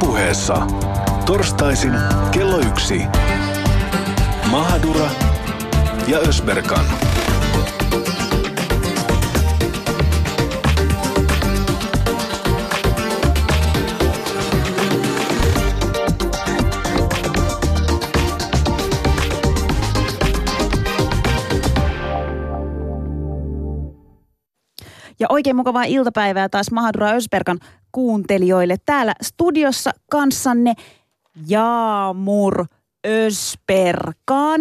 Ylepuheessa torstaisin kello yksi. Mahadura ja Ösberkan. Ja oikein mukavaa iltapäivää taas Mahadura Ösberkan kuuntelijoille. Täällä studiossa kanssanne Jaamur Ösperkan.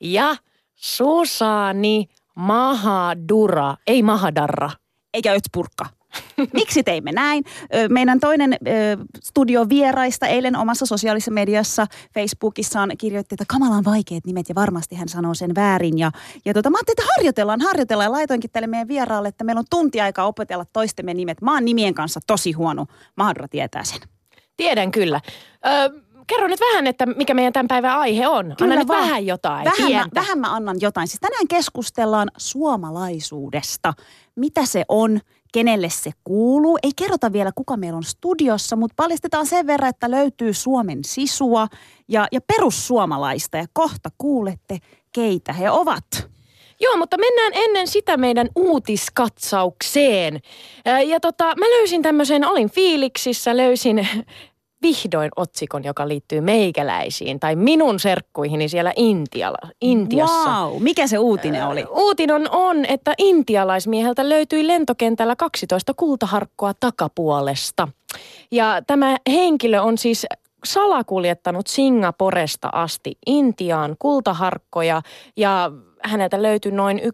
Ja Susani Mahadura, ei Mahadarra. Eikä Ötspurkka. Miksi teimme näin? Meidän toinen studio vieraista eilen omassa sosiaalisessa mediassa Facebookissaan kirjoitti, että kamalan vaikeat nimet ja varmasti hän sanoo sen väärin. Ja, ja tota, mä ajattelin, että harjoitellaan, harjoitellaan ja laitoinkin tälle meidän vieraalle, että meillä on tunti aikaa opetella toistemme nimet. Mä oon nimien kanssa tosi huono. Mahadura tietää sen. Tiedän kyllä. Ö, kerro nyt vähän, että mikä meidän tämän päivän aihe on. Kyllä Anna nyt vaan. vähän jotain Vähän mä, vähän mä annan jotain. Siis tänään keskustellaan suomalaisuudesta. Mitä se on, kenelle se kuuluu. Ei kerrota vielä, kuka meillä on studiossa, mutta paljastetaan sen verran, että löytyy Suomen sisua ja, ja perussuomalaista. Ja kohta kuulette, keitä he ovat. Joo, mutta mennään ennen sitä meidän uutiskatsaukseen. Ja tota, mä löysin tämmöisen, olin fiiliksissä, löysin vihdoin otsikon, joka liittyy meikäläisiin tai minun serkkuihini siellä Intiala, Intiassa. Wow, mikä se uutinen oli? Uutinen on, että intialaismieheltä löytyi lentokentällä 12 kultaharkkoa takapuolesta. Ja tämä henkilö on siis salakuljettanut Singaporesta asti Intiaan kultaharkkoja ja häneltä löytyi noin 1,2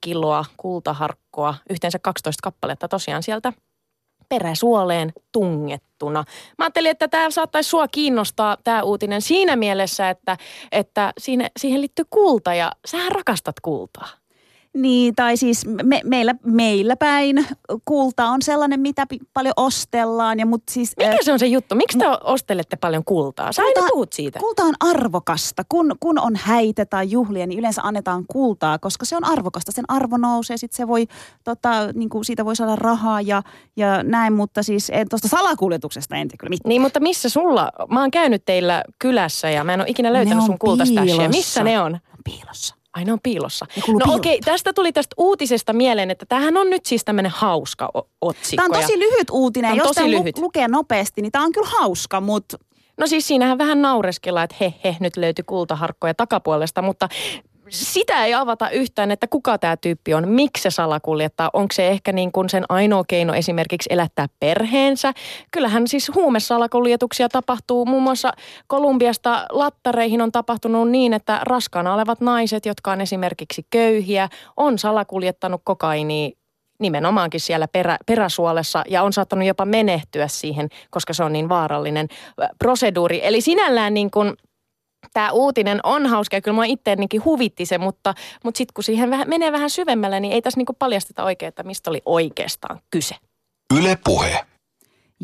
kiloa kultaharkkoa, yhteensä 12 kappaletta tosiaan sieltä peräsuoleen tungettuna. Mä ajattelin, että tämä saattaisi sua kiinnostaa tämä uutinen siinä mielessä, että, että siinä, siihen liittyy kulta ja sähän rakastat kultaa. Niin, tai siis me, meillä, meillä päin kulta on sellainen, mitä paljon ostellaan. Ja mut siis, Mikä äh, se on se juttu? Miksi te ostelette paljon kultaa? Sä aina Kulta- puhut siitä. Kulta on arvokasta. Kun, kun on häitä tai juhlia, niin yleensä annetaan kultaa, koska se on arvokasta. Sen arvo nousee, sitten se voi, tota, niin kuin siitä voi saada rahaa ja, ja näin, mutta siis tuosta salakuljetuksesta en kyllä mitään. Niin, mutta missä sulla? Mä oon käynyt teillä kylässä ja mä en ole ikinä löytänyt sun kultastashia. piilossa. Missä ne on? On piilossa. Ai ne on piilossa. No piiloon. okei, tästä tuli tästä uutisesta mieleen, että tämähän on nyt siis tämmöinen hauska o- otsikko. Tämä on tosi lyhyt uutinen. Tää on Jos tosi tämä lyhyt. lukee nopeasti, niin tämä on kyllä hauska, mutta No siis siinähän vähän naureskellaan, että he, he, nyt löytyi kultaharkkoja takapuolesta, mutta sitä ei avata yhtään, että kuka tämä tyyppi on, miksi se salakuljettaa. Onko se ehkä niin kuin sen ainoa keino esimerkiksi elättää perheensä? Kyllähän siis huumesalakuljetuksia tapahtuu. Muun muassa Kolumbiasta lattareihin on tapahtunut niin, että raskaana olevat naiset, jotka on esimerkiksi köyhiä, on salakuljettanut kokainia nimenomaankin siellä perä, peräsuolessa ja on saattanut jopa menehtyä siihen, koska se on niin vaarallinen proseduuri. Eli sinällään niin kuin tämä uutinen on hauska ja kyllä mua itteenikin huvitti se, mutta, mutta sitten kun siihen vähän, menee vähän syvemmälle, niin ei tässä niin kuin paljasteta oikein, että mistä oli oikeastaan kyse. Yle Puhe.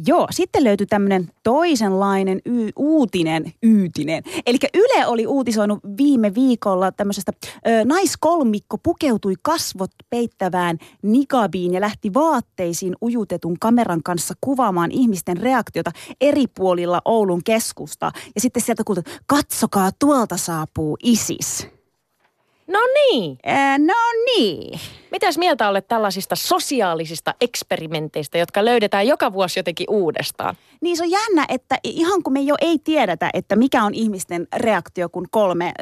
Joo, sitten löytyi tämmöinen toisenlainen y- uutinen, yytinen. Eli Yle oli uutisoinut viime viikolla tämmöisestä ö, naiskolmikko pukeutui kasvot peittävään nikabiin ja lähti vaatteisiin ujutetun kameran kanssa kuvaamaan ihmisten reaktiota eri puolilla Oulun keskusta. Ja sitten sieltä kuultu, katsokaa tuolta saapuu ISIS. No niin. Ää, no niin. Mitäs mieltä olet tällaisista sosiaalisista eksperimenteistä, jotka löydetään joka vuosi jotenkin uudestaan? Niin se on jännä, että ihan kun me jo ei tiedetä, että mikä on ihmisten reaktio, kun kolme äh,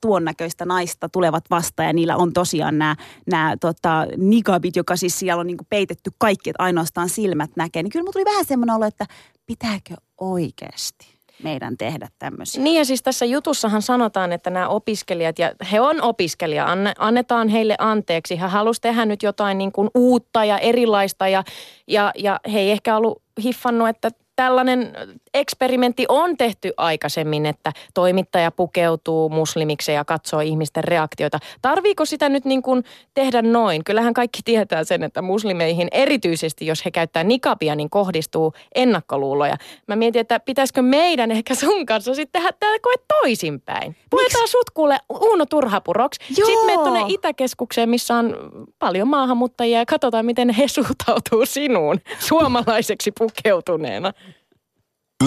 tuon näköistä naista tulevat vastaan ja niillä on tosiaan nämä, nämä tota, nigabit, joka siis siellä on niin peitetty kaikki, että ainoastaan silmät näkee. Niin kyllä mulla tuli vähän semmoinen olo, että pitääkö oikeasti meidän tehdä tämmöisiä. Niin ja siis tässä jutussahan sanotaan, että nämä opiskelijat, ja he on opiskelija, anne, annetaan heille anteeksi. He halusivat tehdä nyt jotain niin kuin uutta ja erilaista ja, ja, ja he ei ehkä ollut hiffannut, että tällainen eksperimentti on tehty aikaisemmin, että toimittaja pukeutuu muslimiksi ja katsoo ihmisten reaktioita. Tarviiko sitä nyt niin kuin tehdä noin? Kyllähän kaikki tietää sen, että muslimeihin erityisesti, jos he käyttää nikabia, niin kohdistuu ennakkoluuloja. Mä mietin, että pitäisikö meidän ehkä sun kanssa sitten tehdä tämä koe toisinpäin. Puetaan sut kuule Uuno Turhapuroksi. Joo. Sitten menet tuonne Itäkeskukseen, missä on paljon maahanmuuttajia ja katsotaan, miten he suhtautuu sinuun suomalaiseksi pukeutuneena.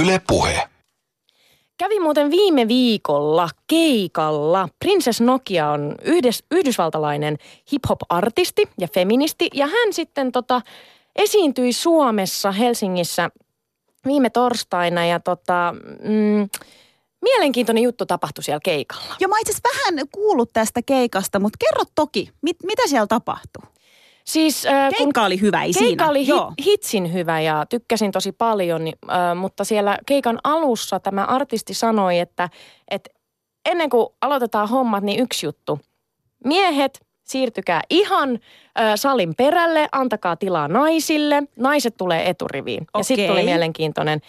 Yle Puhe. Kävin muuten viime viikolla keikalla. Princess Nokia on yhdes, yhdysvaltalainen hip-hop-artisti ja feministi. Ja hän sitten tota, esiintyi Suomessa Helsingissä viime torstaina ja tota, mm, mielenkiintoinen juttu tapahtui siellä keikalla. Jo mä itse vähän kuullut tästä keikasta, mutta kerro toki, mit, mitä siellä tapahtui? Siis, äh, kun Keikka oli hyvä, ei siinä. Keikka oli Joo. hit, hitsin hyvä ja tykkäsin tosi paljon, niin, äh, mutta siellä keikan alussa tämä artisti sanoi, että, että ennen kuin aloitetaan hommat, niin yksi juttu. Miehet, siirtykää ihan äh, salin perälle, antakaa tilaa naisille. Naiset tulee eturiviin. Ja sitten tuli mielenkiintoinen.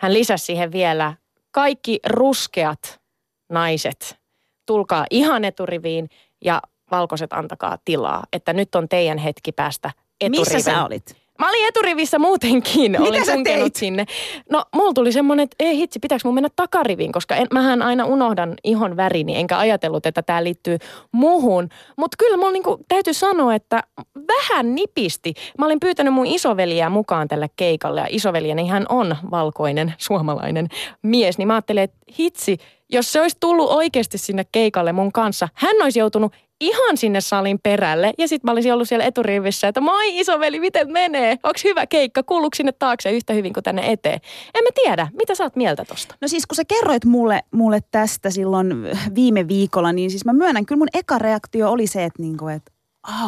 Hän lisäsi siihen vielä, kaikki ruskeat naiset, tulkaa ihan eturiviin ja valkoiset antakaa tilaa. Että nyt on teidän hetki päästä eturiviin. Missä sä olit? Mä olin eturivissä muutenkin, Mitä olin sä teit? sinne. No mulla tuli semmoinen, että ei hitsi, pitääkö mun mennä takariviin, koska en, mähän aina unohdan ihon värini, enkä ajatellut, että tämä liittyy muuhun. Mutta kyllä mulla niinku, täytyy sanoa, että vähän nipisti. Mä olin pyytänyt mun isoveliä mukaan tälle keikalle ja isoveljeni hän on valkoinen suomalainen mies, niin mä ajattelin, että hitsi, jos se olisi tullut oikeasti sinne keikalle mun kanssa, hän olisi joutunut ihan sinne salin perälle. Ja sitten mä olisin ollut siellä eturivissä, että moi isoveli, miten menee? Onko hyvä keikka? Kuuluuko sinne taakse yhtä hyvin kuin tänne eteen? En mä tiedä. Mitä sä oot mieltä tosta? No siis kun sä kerroit mulle, mulle tästä silloin viime viikolla, niin siis mä myönnän, kyllä mun eka reaktio oli se, että niinku, et,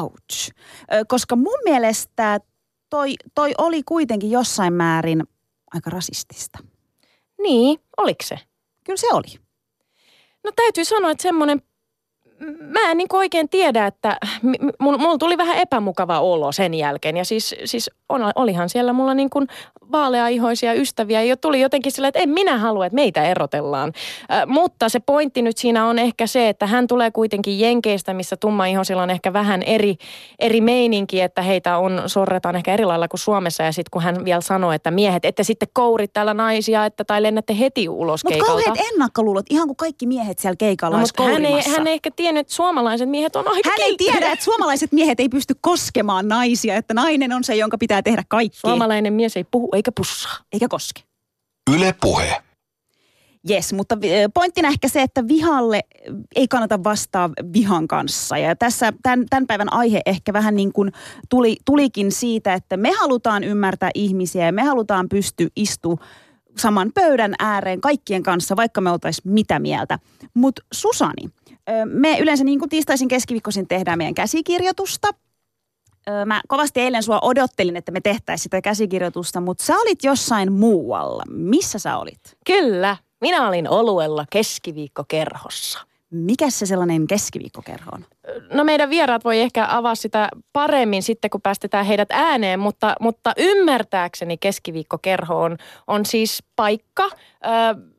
ouch. Koska mun mielestä toi, toi oli kuitenkin jossain määrin aika rasistista. Niin, oliko se? Kyllä se oli. No täytyy sanoa, että semmoinen, mä en niin oikein tiedä, että mulla tuli vähän epämukava olo sen jälkeen. Ja siis, siis on, olihan siellä mulla niin kuin vaaleaihoisia ystäviä. Ja tuli jotenkin sillä, että en minä halua, että meitä erotellaan. Äh, mutta se pointti nyt siinä on ehkä se, että hän tulee kuitenkin Jenkeistä, missä tummaihoisilla on ehkä vähän eri, eri meininki, että heitä on, sorretaan ehkä eri lailla kuin Suomessa. Ja sitten kun hän vielä sanoi, että miehet, ette sitten kourit täällä naisia, että tai lennätte heti ulos Mutta kauheat ennakkoluulot, ihan kuin kaikki miehet siellä keikalla No, olisi mutta hän ei, hän ei ehkä tiennyt, että suomalaiset miehet on aika Hän ei tiedä, että suomalaiset miehet ei pysty koskemaan naisia, että nainen on se, jonka pitää tehdä kaikki. Suomalainen mies ei puhu eikä pussaa. Eikä koske. Yle Puhe. Yes, mutta eh, pointtina ehkä se, että vihalle ei kannata vastaa vihan kanssa. Ja tässä tämän, tämän päivän aihe ehkä vähän niin kuin tuli, tulikin siitä, että me halutaan ymmärtää ihmisiä ja me halutaan pystyä istu saman pöydän ääreen kaikkien kanssa, vaikka me oltaisiin mitä mieltä. Mutta Susani, me yleensä niin kuin tiistaisin keskiviikkoisin tehdään meidän käsikirjoitusta. Mä kovasti eilen sua odottelin, että me tehtäisiin sitä käsikirjoitusta, mutta sä olit jossain muualla. Missä sä olit? Kyllä, minä olin oluella keskiviikkokerhossa. Mikä se sellainen keskiviikkokerho on? No meidän vieraat voi ehkä avaa sitä paremmin sitten, kun päästetään heidät ääneen, mutta, mutta ymmärtääkseni keskiviikkokerho on, on siis paikka, ö,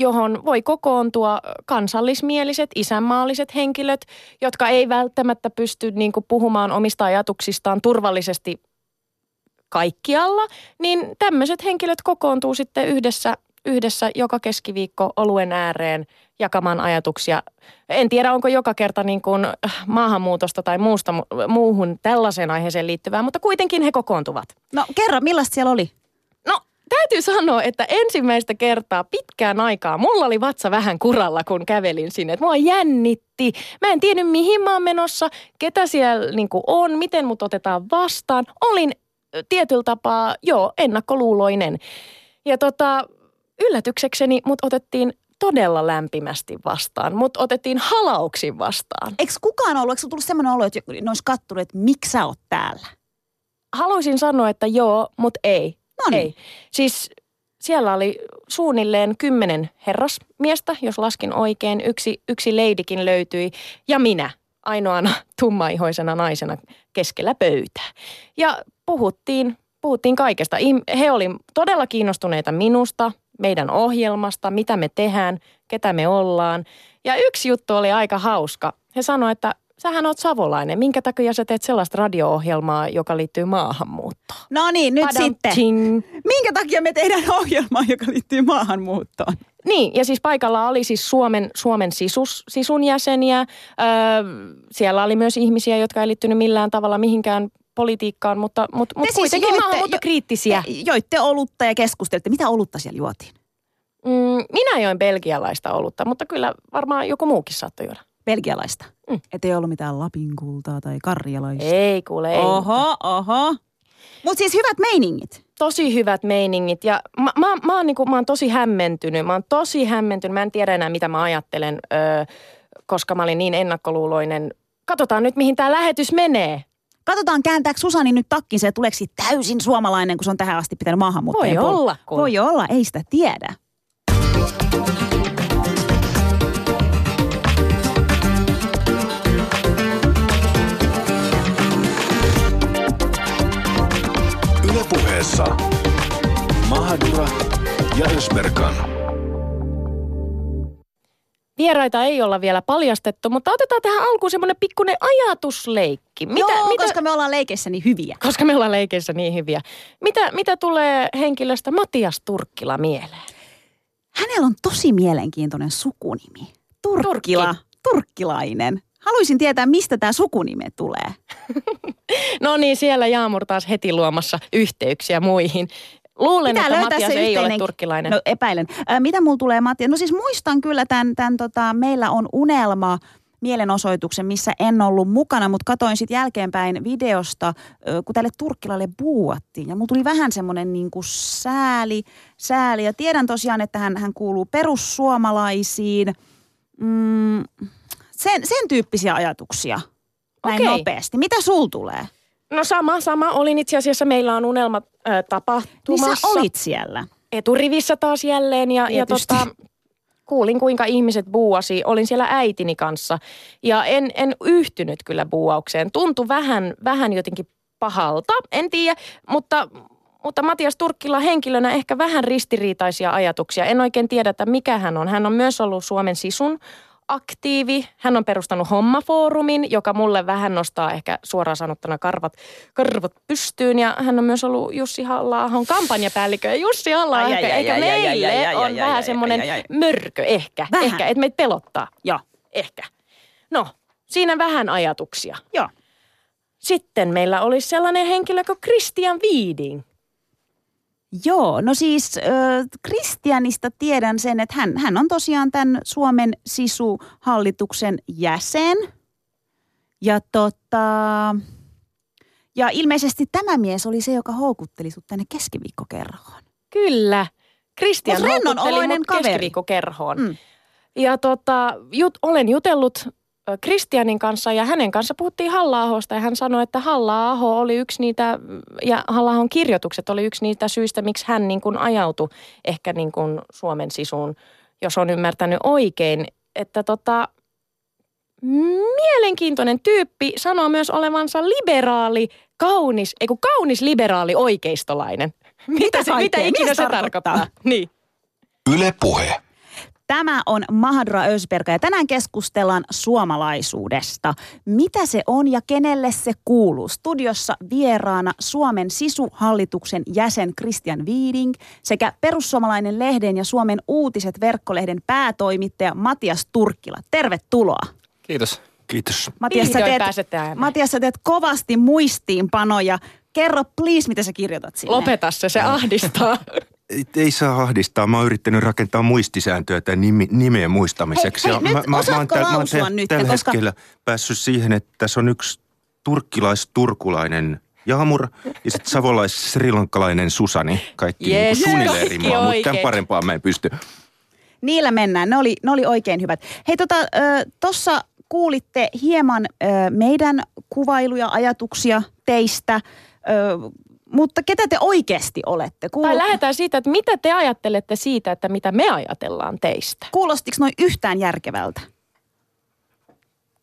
johon voi kokoontua kansallismieliset, isänmaalliset henkilöt, jotka ei välttämättä pysty niin kuin, puhumaan omista ajatuksistaan turvallisesti kaikkialla, niin tämmöiset henkilöt kokoontuu sitten yhdessä, yhdessä joka keskiviikko oluen ääreen jakamaan ajatuksia. En tiedä, onko joka kerta niin kuin maahanmuutosta tai muusta, mu- muuhun tällaiseen aiheeseen liittyvää, mutta kuitenkin he kokoontuvat. No kerro, millaista siellä oli? Täytyy sanoa, että ensimmäistä kertaa pitkään aikaa mulla oli vatsa vähän kuralla, kun kävelin sinne. Mua jännitti. Mä en tiennyt, mihin mä oon menossa, ketä siellä niin on, miten mut otetaan vastaan. Olin tietyllä tapaa, joo, ennakkoluuloinen. Ja tota, yllätyksekseni mut otettiin todella lämpimästi vastaan. Mut otettiin halauksin vastaan. Eikö kukaan ollut, eikö tullut semmoinen olo, että ne olisi kattonut, että miksi sä oot täällä? Haluaisin sanoa, että joo, mutta ei. No niin. Ei. Siis siellä oli suunnilleen kymmenen herrasmiestä, jos laskin oikein. Yksi, yksi leidikin löytyi ja minä ainoana tummaihoisena naisena keskellä pöytää. Ja puhuttiin, puhuttiin kaikesta. He oli todella kiinnostuneita minusta, meidän ohjelmasta, mitä me tehdään, ketä me ollaan. Ja yksi juttu oli aika hauska. He sanoivat, että sähän oot savolainen. Minkä takia sä teet sellaista radio-ohjelmaa, joka liittyy maahanmuuttoon? No niin, nyt Padam, sitten. ting. Minkä takia me tehdään ohjelmaa, joka liittyy maahanmuuttoon? Niin, ja siis paikalla oli siis Suomen, Suomen sisus, sisun jäseniä. Öö, siellä oli myös ihmisiä, jotka ei liittynyt millään tavalla mihinkään politiikkaan, mutta, mutta, mutta siis kuitenkin joitte- maahanmuuttokriittisiä. Te joitte olutta ja keskustelitte. Mitä olutta siellä juotiin? Mm, minä join belgialaista olutta, mutta kyllä varmaan joku muukin saattoi juoda. Belgialaista. Mm. Että ei ollut mitään Lapin kultaa tai karjalaista. Ei kuule, ei. Oho, oho. Mutta siis hyvät meiningit. Tosi hyvät meiningit ja mä, mä, mä, oon, niinku, mä oon tosi hämmentynyt. Mä oon tosi hämmentynyt. Mä en tiedä enää, mitä mä ajattelen, öö, koska mä olin niin ennakkoluuloinen. Katsotaan nyt, mihin tämä lähetys menee. Katsotaan, kääntääkö Susani nyt takkinsa ja tuleeko siitä täysin suomalainen, kun se on tähän asti pitänyt maahanmuuttajien Voi olla, kun. Voi olla, ei sitä tiedä. Puheessa Mahadura ja Ösberkan. Vieraita ei olla vielä paljastettu, mutta otetaan tähän alkuun semmoinen pikkuinen ajatusleikki. Mitä, Joo, mitä, koska me ollaan leikeissä niin hyviä. koska me ollaan leikeissä niin hyviä. Mitä, mitä tulee henkilöstä Matias Turkkila mieleen? Hänellä on tosi mielenkiintoinen sukunimi. Turkkila. Turkki. Turkkilainen. Haluaisin tietää, mistä tämä sukunimi tulee. No niin, siellä Jaamur taas heti luomassa yhteyksiä muihin. Luulen, Pitää että Matias ei ole turkkilainen. No epäilen. Ä, mitä mulla tulee Matti? No siis muistan kyllä tämän, tämän tota, meillä on unelma mielenosoituksen, missä en ollut mukana, mutta katoin sitten jälkeenpäin videosta, kun tälle Turkkilalle buuattiin. Ja mulla tuli vähän semmoinen niin kuin sääli, sääli. Ja tiedän tosiaan, että hän, hän kuuluu perussuomalaisiin. Mm, sen, sen tyyppisiä ajatuksia näin Okei. nopeasti. Mitä sul tulee? No sama, sama. Olin itse asiassa, meillä on unelma Niin tapahtumassa. sä olit siellä. Eturivissä taas jälleen ja, ja tota, kuulin kuinka ihmiset buuasi. Olin siellä äitini kanssa ja en, en yhtynyt kyllä buuaukseen. Tuntui vähän, vähän jotenkin pahalta, en tiedä, mutta, mutta Matias Turkkila henkilönä ehkä vähän ristiriitaisia ajatuksia. En oikein tiedä, että mikä hän on. Hän on myös ollut Suomen sisun aktiivi. Hän on perustanut hommafoorumin, joka mulle vähän nostaa ehkä suoraan sanottuna karvat, karvat pystyyn. Ja hän on myös ollut Jussi halla kampanjapäällikkö. Ja Jussi halla eikä ai, meille on vähän semmoinen mörkö ehkä. Vähän. Ehkä, että meitä pelottaa. Joo, Ehkä. No, siinä vähän ajatuksia. joo. Sitten meillä olisi sellainen henkilö kuin Christian Viiding. Joo, no siis äh, Kristianista tiedän sen, että hän, hän on tosiaan tämän Suomen sisuhallituksen jäsen. Ja tota, ja ilmeisesti tämä mies oli se, joka houkutteli sut tänne keskiviikkokerhoon. Kyllä. Rennon houkutteli mut keskiviikkokerhoon. Mm. Ja tota, jut, olen jutellut Kristianin kanssa ja hänen kanssa puhuttiin halla ja hän sanoi, että halla oli yksi niitä, ja halla kirjoitukset oli yksi niitä syistä, miksi hän niin kuin ajautui ehkä niin kuin Suomen sisuun, jos on ymmärtänyt oikein. Että tota, mielenkiintoinen tyyppi sanoo myös olevansa liberaali, kaunis, ei kun kaunis liberaali oikeistolainen. Mitä, se, mitä ikinä Mitä se se tarkoittaa? tarkoittaa? Niin. Yle Puhe. Tämä on Mahadra Ösberga ja tänään keskustellaan suomalaisuudesta. Mitä se on ja kenelle se kuuluu? Studiossa vieraana Suomen sisuhallituksen jäsen Christian Viiding sekä perussuomalainen lehden ja Suomen uutiset verkkolehden päätoimittaja Matias Turkkila. Tervetuloa. Kiitos. Kiitos. Matias, sä teet. Matias, sä teet kovasti muistiinpanoja. Kerro please, mitä sä kirjoitat sinne. Lopeta se, se ahdistaa. Ei, ei saa ahdistaa. Mä oon yrittänyt rakentaa muistisääntöä tämän nimi, nimen muistamiseksi. Hei, hei, Ja nyt mä, mä, mä oon lausua tä- nyt, tällä koska- hetkellä päässyt siihen, että tässä on yksi turkkilais-turkulainen Jaamur ja sitten savolais-srilankalainen Susani. Kaikki Yes, niin suunnilleen rimaa, mutta tämän parempaa mä en pysty. Niillä mennään. Ne oli, ne oli oikein hyvät. Hei, tota, tuossa kuulitte hieman ö, meidän kuvailuja, ajatuksia teistä, ö, mutta ketä te oikeasti olette? Tai Kuulu, lähdetään siitä, että mitä te ajattelette siitä, että mitä me ajatellaan teistä. kuulostiko noin yhtään järkevältä?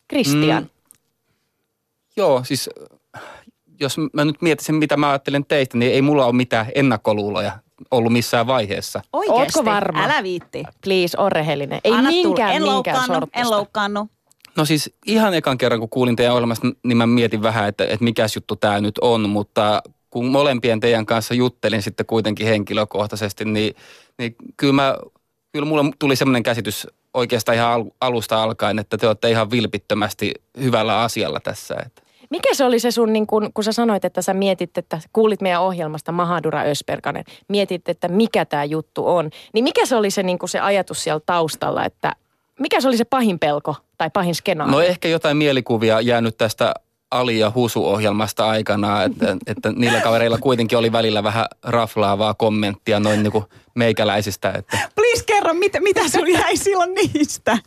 Kristian. Mm. Joo, siis jos mä nyt mietisin, mitä mä ajattelen teistä, niin ei mulla ole mitään ennakkoluuloja ollut missään vaiheessa. Oikeasti? Ootko varma? Älä viitti. Please, ole rehellinen. Ei Anna tulla. minkään, en minkään loukkaannu, sortista. en loukkaannu. No siis ihan ekan kerran, kun kuulin teidän ohjelmasta, niin mä mietin vähän, että, että mikäs juttu tämä nyt on, mutta kun molempien teidän kanssa juttelin sitten kuitenkin henkilökohtaisesti, niin, niin kyllä, mä, kyllä mulla tuli semmoinen käsitys oikeastaan ihan al- alusta alkaen, että te olette ihan vilpittömästi hyvällä asialla tässä. Että. Mikä se oli se sun, niin kun, kun sä sanoit, että sä mietit, että kuulit meidän ohjelmasta Mahadura Ösperkanen, mietit, että mikä tämä juttu on, niin mikä se oli se, niin se ajatus siellä taustalla, että mikä se oli se pahin pelko tai pahin skenaario? No ehkä jotain mielikuvia jäänyt tästä Ali- ja Husu-ohjelmasta aikana, että, että niillä kavereilla kuitenkin oli välillä vähän raflaavaa kommenttia noin niin kuin meikäläisistä. Että. Please kerro, mitä, mitä sun jäi silloin niistä?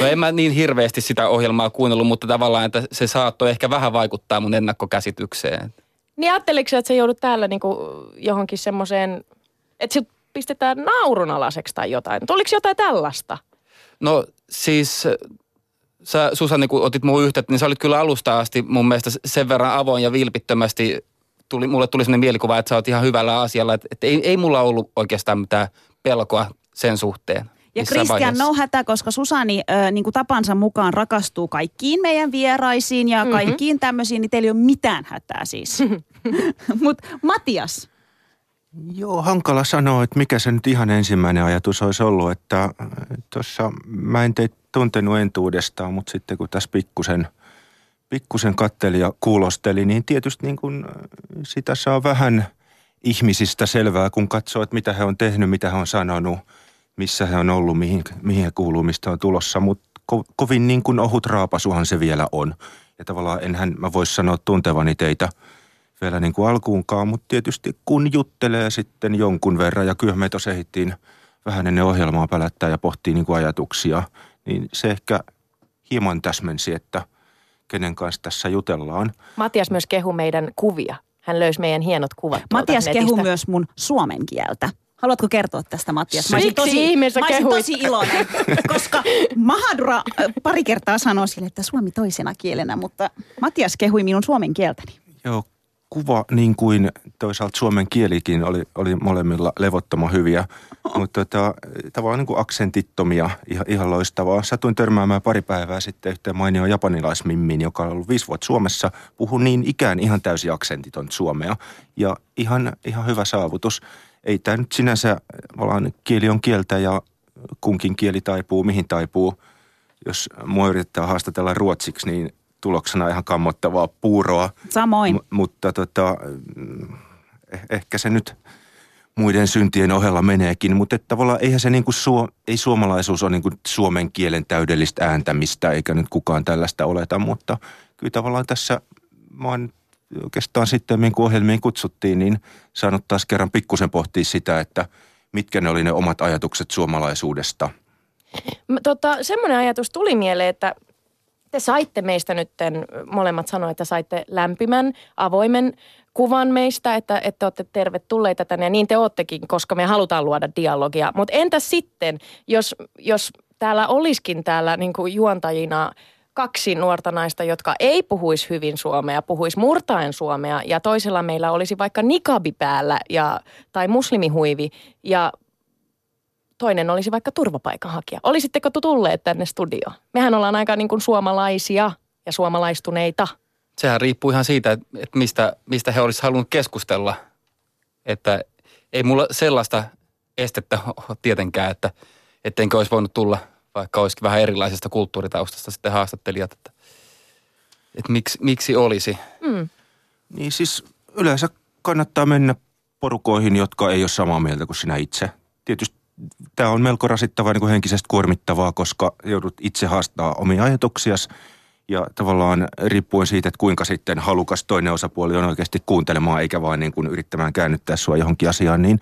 No en mä niin hirveästi sitä ohjelmaa kuunnellut, mutta tavallaan, että se saattoi ehkä vähän vaikuttaa mun ennakkokäsitykseen. Niin ajatteliko että se joudut täällä niinku johonkin semmoiseen, että se pistetään naurunalaiseksi tai jotain? Tuliko jotain tällaista? No siis sä Susanni, kun otit muu yhteyttä, niin sä olit kyllä alusta asti mun mielestä sen verran avoin ja vilpittömästi. Tuli, mulle tuli sellainen mielikuva, että sä oot ihan hyvällä asialla. Että, että ei, ei mulla ollut oikeastaan mitään pelkoa sen suhteen. Ja Kristian, no hätä, koska Susani äh, niin kuin tapansa mukaan rakastuu kaikkiin meidän vieraisiin ja mm-hmm. kaikkiin tämmöisiin, niin teillä ei ole mitään hätää siis. Mutta Matias. Joo, hankala sanoa, että mikä se nyt ihan ensimmäinen ajatus olisi ollut, että tuossa mä en teitä tuntenut entuudestaan, mutta sitten kun tässä pikkusen, pikkusen katteli ja kuulosteli, niin tietysti niin kuin sitä saa vähän ihmisistä selvää, kun katsoo, että mitä he on tehnyt, mitä he on sanonut, missä he on ollut, mihin, mihin he kuuluu, mistä on tulossa, mutta ko, kovin niin kuin ohut raapasuhan se vielä on. Ja tavallaan enhän mä voisi sanoa tuntevani teitä vielä niin kuin alkuunkaan, mutta tietysti kun juttelee sitten jonkun verran, ja kyllä me ehdittiin vähän ennen ohjelmaa pälättää ja pohtii niin kuin ajatuksia – niin se ehkä hieman täsmensi, että kenen kanssa tässä jutellaan. Matias myös kehu meidän kuvia. Hän löysi meidän hienot kuvat Matias kehu myös mun suomen kieltä. Haluatko kertoa tästä, Matias? Mä olisin tosi, mä olisin tosi iloinen, koska Mahadura pari kertaa sanoi sille, että suomi toisena kielenä, mutta Matias kehui minun suomen kieltäni. Joo, kuva niin kuin toisaalta suomen kielikin oli, oli molemmilla levottoman hyviä, mutta tota, tavallaan niin kuin aksentittomia, ihan, ihan loistavaa. Satuin törmäämään pari päivää sitten yhteen mainio japanilaismimmin, joka on ollut viisi vuotta Suomessa. Puhun niin ikään ihan täysin aksentiton suomea ja ihan, ihan hyvä saavutus. Ei tämä nyt sinänsä, vaan kieli on kieltä ja kunkin kieli taipuu, mihin taipuu. Jos mua yrittää haastatella ruotsiksi, niin tuloksena ihan kammottavaa puuroa. Samoin. M- mutta tota, eh- ehkä se nyt muiden syntien ohella meneekin, mutta että tavallaan eihän se niin kuin suo, ei suomalaisuus ole niin kuin suomen kielen täydellistä ääntämistä, eikä nyt kukaan tällaista oleta, mutta kyllä tavallaan tässä mä oon oikeastaan sitten, minkä ohjelmiin kutsuttiin, niin saanut taas kerran pikkusen pohtia sitä, että mitkä ne oli ne omat ajatukset suomalaisuudesta. Tota, semmoinen ajatus tuli mieleen, että te saitte meistä nyt, molemmat sanoivat, että saitte lämpimän, avoimen kuvan meistä, että, että olette tervetulleita tänne ja niin te oottekin, koska me halutaan luoda dialogia. Mutta entä sitten, jos, jos täällä olisikin täällä niin kuin juontajina kaksi nuorta naista, jotka ei puhuisi hyvin suomea, puhuisi murtaen suomea ja toisella meillä olisi vaikka nikabi päällä ja, tai muslimihuivi ja toinen olisi vaikka turvapaikanhakija. Olisitteko tulleet tänne studioon? Mehän ollaan aika niin kuin suomalaisia ja suomalaistuneita. Sehän riippuu ihan siitä, että mistä, mistä he olisivat halunnut keskustella. Että ei mulla sellaista estettä ole tietenkään, että ettenkö olisi voinut tulla, vaikka olisikin vähän erilaisesta kulttuuritaustasta sitten haastattelijat, että, että miksi, miksi olisi. Mm. Niin siis yleensä kannattaa mennä porukoihin, jotka ei ole samaa mieltä kuin sinä itse. Tietysti tämä on melko rasittavaa niin kuin henkisesti kuormittavaa, koska joudut itse haastaa omia ajatuksiasi ja tavallaan riippuen siitä, että kuinka sitten halukas toinen osapuoli on oikeasti kuuntelemaan eikä vain niin kuin yrittämään käännyttää sua johonkin asiaan, niin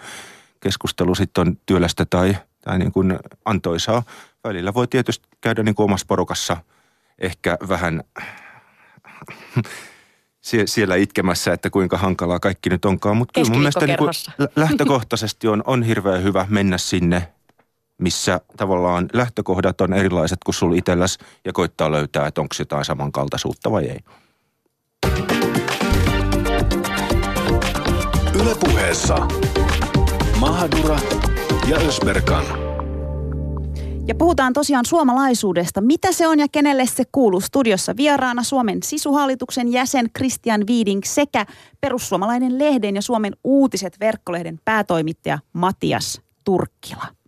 keskustelu sitten on työlästä tai, tai niin kuin antoisaa. Välillä voi tietysti käydä niin kuin omassa porukassa ehkä vähän siellä itkemässä, että kuinka hankalaa kaikki nyt onkaan. Mutta kyllä mun mielestä niin kuin lähtökohtaisesti on, on hirveän hyvä mennä sinne, missä tavallaan lähtökohdat on erilaiset kuin sulla itselläs ja koittaa löytää, että onko jotain samankaltaisuutta vai ei. Ylepuheessa Mahadura ja Ösberkan. Ja puhutaan tosiaan suomalaisuudesta. Mitä se on ja kenelle se kuuluu? Studiossa vieraana Suomen sisuhallituksen jäsen Christian Viiding sekä perussuomalainen lehden ja Suomen uutiset verkkolehden päätoimittaja Matias Turkkila.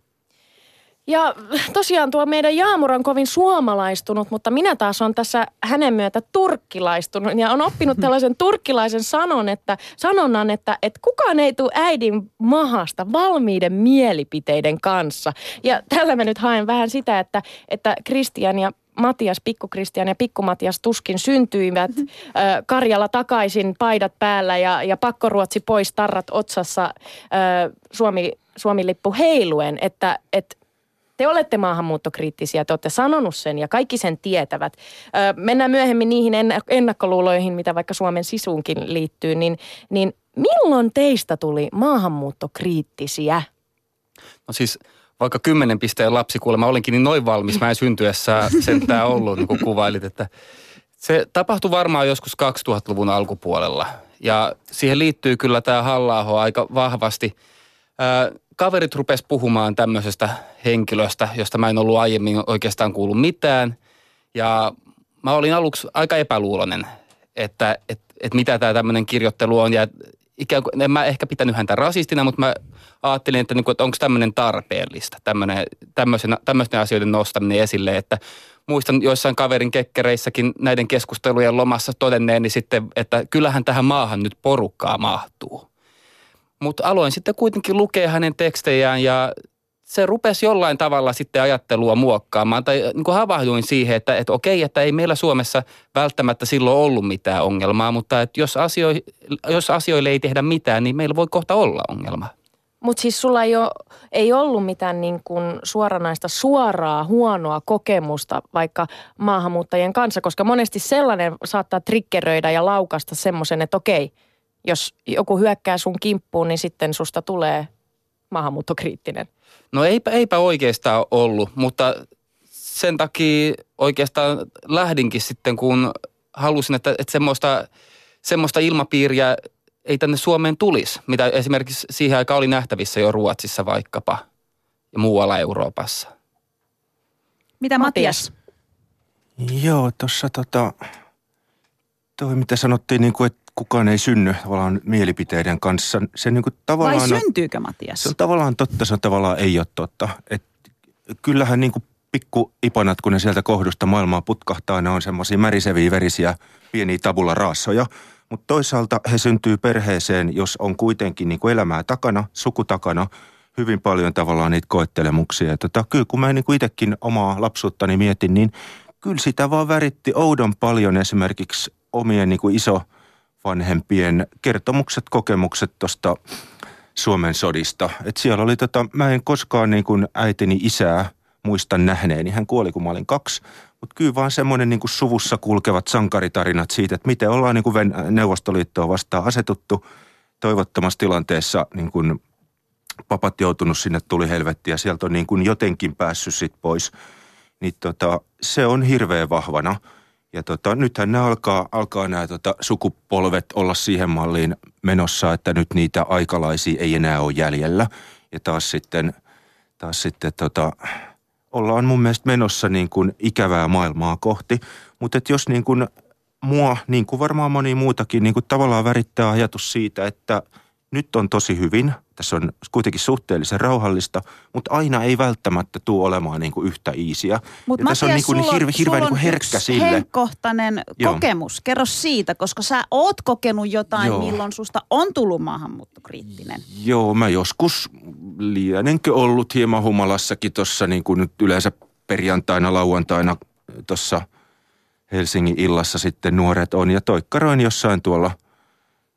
Ja tosiaan tuo meidän Jaamur on kovin suomalaistunut, mutta minä taas on tässä hänen myötä turkkilaistunut ja on oppinut tällaisen turkkilaisen sanon, että, sanonnan, että, että kukaan ei tule äidin mahasta valmiiden mielipiteiden kanssa. Ja tällä mä nyt haen vähän sitä, että, että Kristian ja Matias, Kristian ja Matias tuskin syntyivät Karjalla takaisin, paidat päällä ja, ja pakkoruotsi pois, tarrat otsassa, äh, Suomi, Suomi-lippu heiluen, että, että te olette maahanmuuttokriittisiä, te olette sanonut sen ja kaikki sen tietävät. Ö, mennään myöhemmin niihin ennakkoluuloihin, mitä vaikka Suomen sisuunkin liittyy, niin, niin milloin teistä tuli maahanmuuttokriittisiä? No siis vaikka kymmenen pisteen lapsi kuulemma olinkin niin noin valmis, mä en syntyessä sentään ollut, niin kuin kuvailit, että se tapahtui varmaan joskus 2000-luvun alkupuolella. Ja siihen liittyy kyllä tämä halla aika vahvasti. Kaverit rupes puhumaan tämmöisestä henkilöstä, josta mä en ollut aiemmin oikeastaan kuullut mitään. Ja mä olin aluksi aika epäluulonen, että, että, että mitä tämä tämmöinen kirjoittelu on. Ja ikään kuin, en mä ehkä pitänyt häntä rasistina, mutta mä ajattelin, että, niin kuin, että onko tämmöinen tarpeellista, tämmöinen, tämmöisten asioiden nostaminen esille, että muistan joissain kaverin kekkereissäkin näiden keskustelujen lomassa todenneeni sitten, että kyllähän tähän maahan nyt porukkaa mahtuu. Mutta aloin sitten kuitenkin lukea hänen tekstejään ja se rupesi jollain tavalla sitten ajattelua muokkaamaan. Tai niin kuin havahduin siihen, että, että okei, että ei meillä Suomessa välttämättä silloin ollut mitään ongelmaa, mutta että jos, asio, jos asioille ei tehdä mitään, niin meillä voi kohta olla ongelma. Mutta siis sulla ei, ole, ei ollut mitään niin kuin suoranaista suoraa huonoa kokemusta vaikka maahanmuuttajien kanssa, koska monesti sellainen saattaa triggeröidä ja laukasta semmoisen, että okei, jos joku hyökkää sun kimppuun, niin sitten susta tulee maahanmuuttokriittinen. No eipä, eipä oikeastaan ollut, mutta sen takia oikeastaan lähdinkin sitten, kun halusin, että, että semmoista, semmoista ilmapiiriä ei tänne Suomeen tulisi, mitä esimerkiksi siihen aikaan oli nähtävissä jo Ruotsissa vaikkapa ja muualla Euroopassa. Mitä Matias? Joo, tuossa tota, toi mitä sanottiin, niin kuin, että kukaan ei synny tavallaan mielipiteiden kanssa. Se niin kuin tavallaan Vai syntyykö Matias? Se on tavallaan totta, se on tavallaan ei ole totta. Et kyllähän niin kuin pikku ipanat, kun ne sieltä kohdusta maailmaa putkahtaa, ne on semmoisia märiseviä, verisiä, pieniä tabula raassoja. Mutta toisaalta he syntyy perheeseen, jos on kuitenkin niin kuin elämää takana, suku takana, hyvin paljon tavallaan niitä koettelemuksia. Ja tota, kyllä kun mä niin kuin itsekin omaa lapsuuttani mietin, niin kyllä sitä vaan väritti oudon paljon esimerkiksi omien niin kuin iso – vanhempien kertomukset, kokemukset tuosta Suomen sodista. Et siellä oli tota, mä en koskaan niin kuin äitini isää muista nähneeni. Hän kuoli, kun mä olin kaksi. Mutta kyllä vaan semmoinen niin suvussa kulkevat sankaritarinat siitä, että miten ollaan niin kuin Neuvostoliittoa vastaan asetuttu toivottomassa tilanteessa niin kuin papat joutunut sinne tuli helvettiin ja sieltä on niin kuin jotenkin päässyt sit pois. Niin tota, se on hirveän vahvana. Ja tota, nythän nämä alkaa, alkaa nämä tota, sukupolvet olla siihen malliin menossa, että nyt niitä aikalaisia ei enää ole jäljellä. Ja taas sitten, taas sitten tota, ollaan mun mielestä menossa niin kuin ikävää maailmaa kohti. Mutta jos niin kuin mua, niin kuin varmaan moni muutakin, niin kuin tavallaan värittää ajatus siitä, että nyt on tosi hyvin – tässä on kuitenkin suhteellisen rauhallista, mutta aina ei välttämättä tule olemaan niin kuin yhtä iisiä. Mutta tässä on niin kuin hirve, hirveän niin kuin herkkä sille. henkkohtainen Joo. kokemus. Kerro siitä, koska sä oot kokenut jotain, Joo. milloin susta on tullut maahanmuuttokriittinen. Joo, mä joskus lienenkö ollut hieman humalassakin tuossa niin kuin nyt yleensä perjantaina, lauantaina tuossa Helsingin illassa sitten nuoret on. Ja toikkaroin jossain tuolla –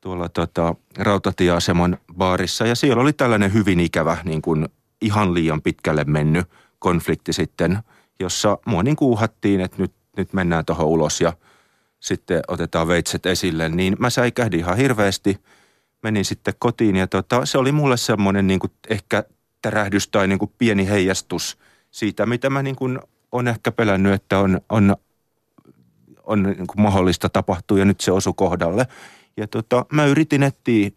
tuolla tota, rautatieaseman baarissa ja siellä oli tällainen hyvin ikävä niin kuin ihan liian pitkälle mennyt konflikti sitten, jossa mua niin kuin uhattiin, että nyt, nyt mennään tuohon ulos ja sitten otetaan veitset esille, niin mä säikähdin ihan hirveästi. Menin sitten kotiin ja tota, se oli mulle semmoinen niin kuin ehkä tärähdys tai niin kuin pieni heijastus siitä, mitä mä niin kuin on ehkä pelännyt, että on, on, on niin kuin mahdollista tapahtua ja nyt se osu kohdalle. Ja tota, mä yritin etsiä,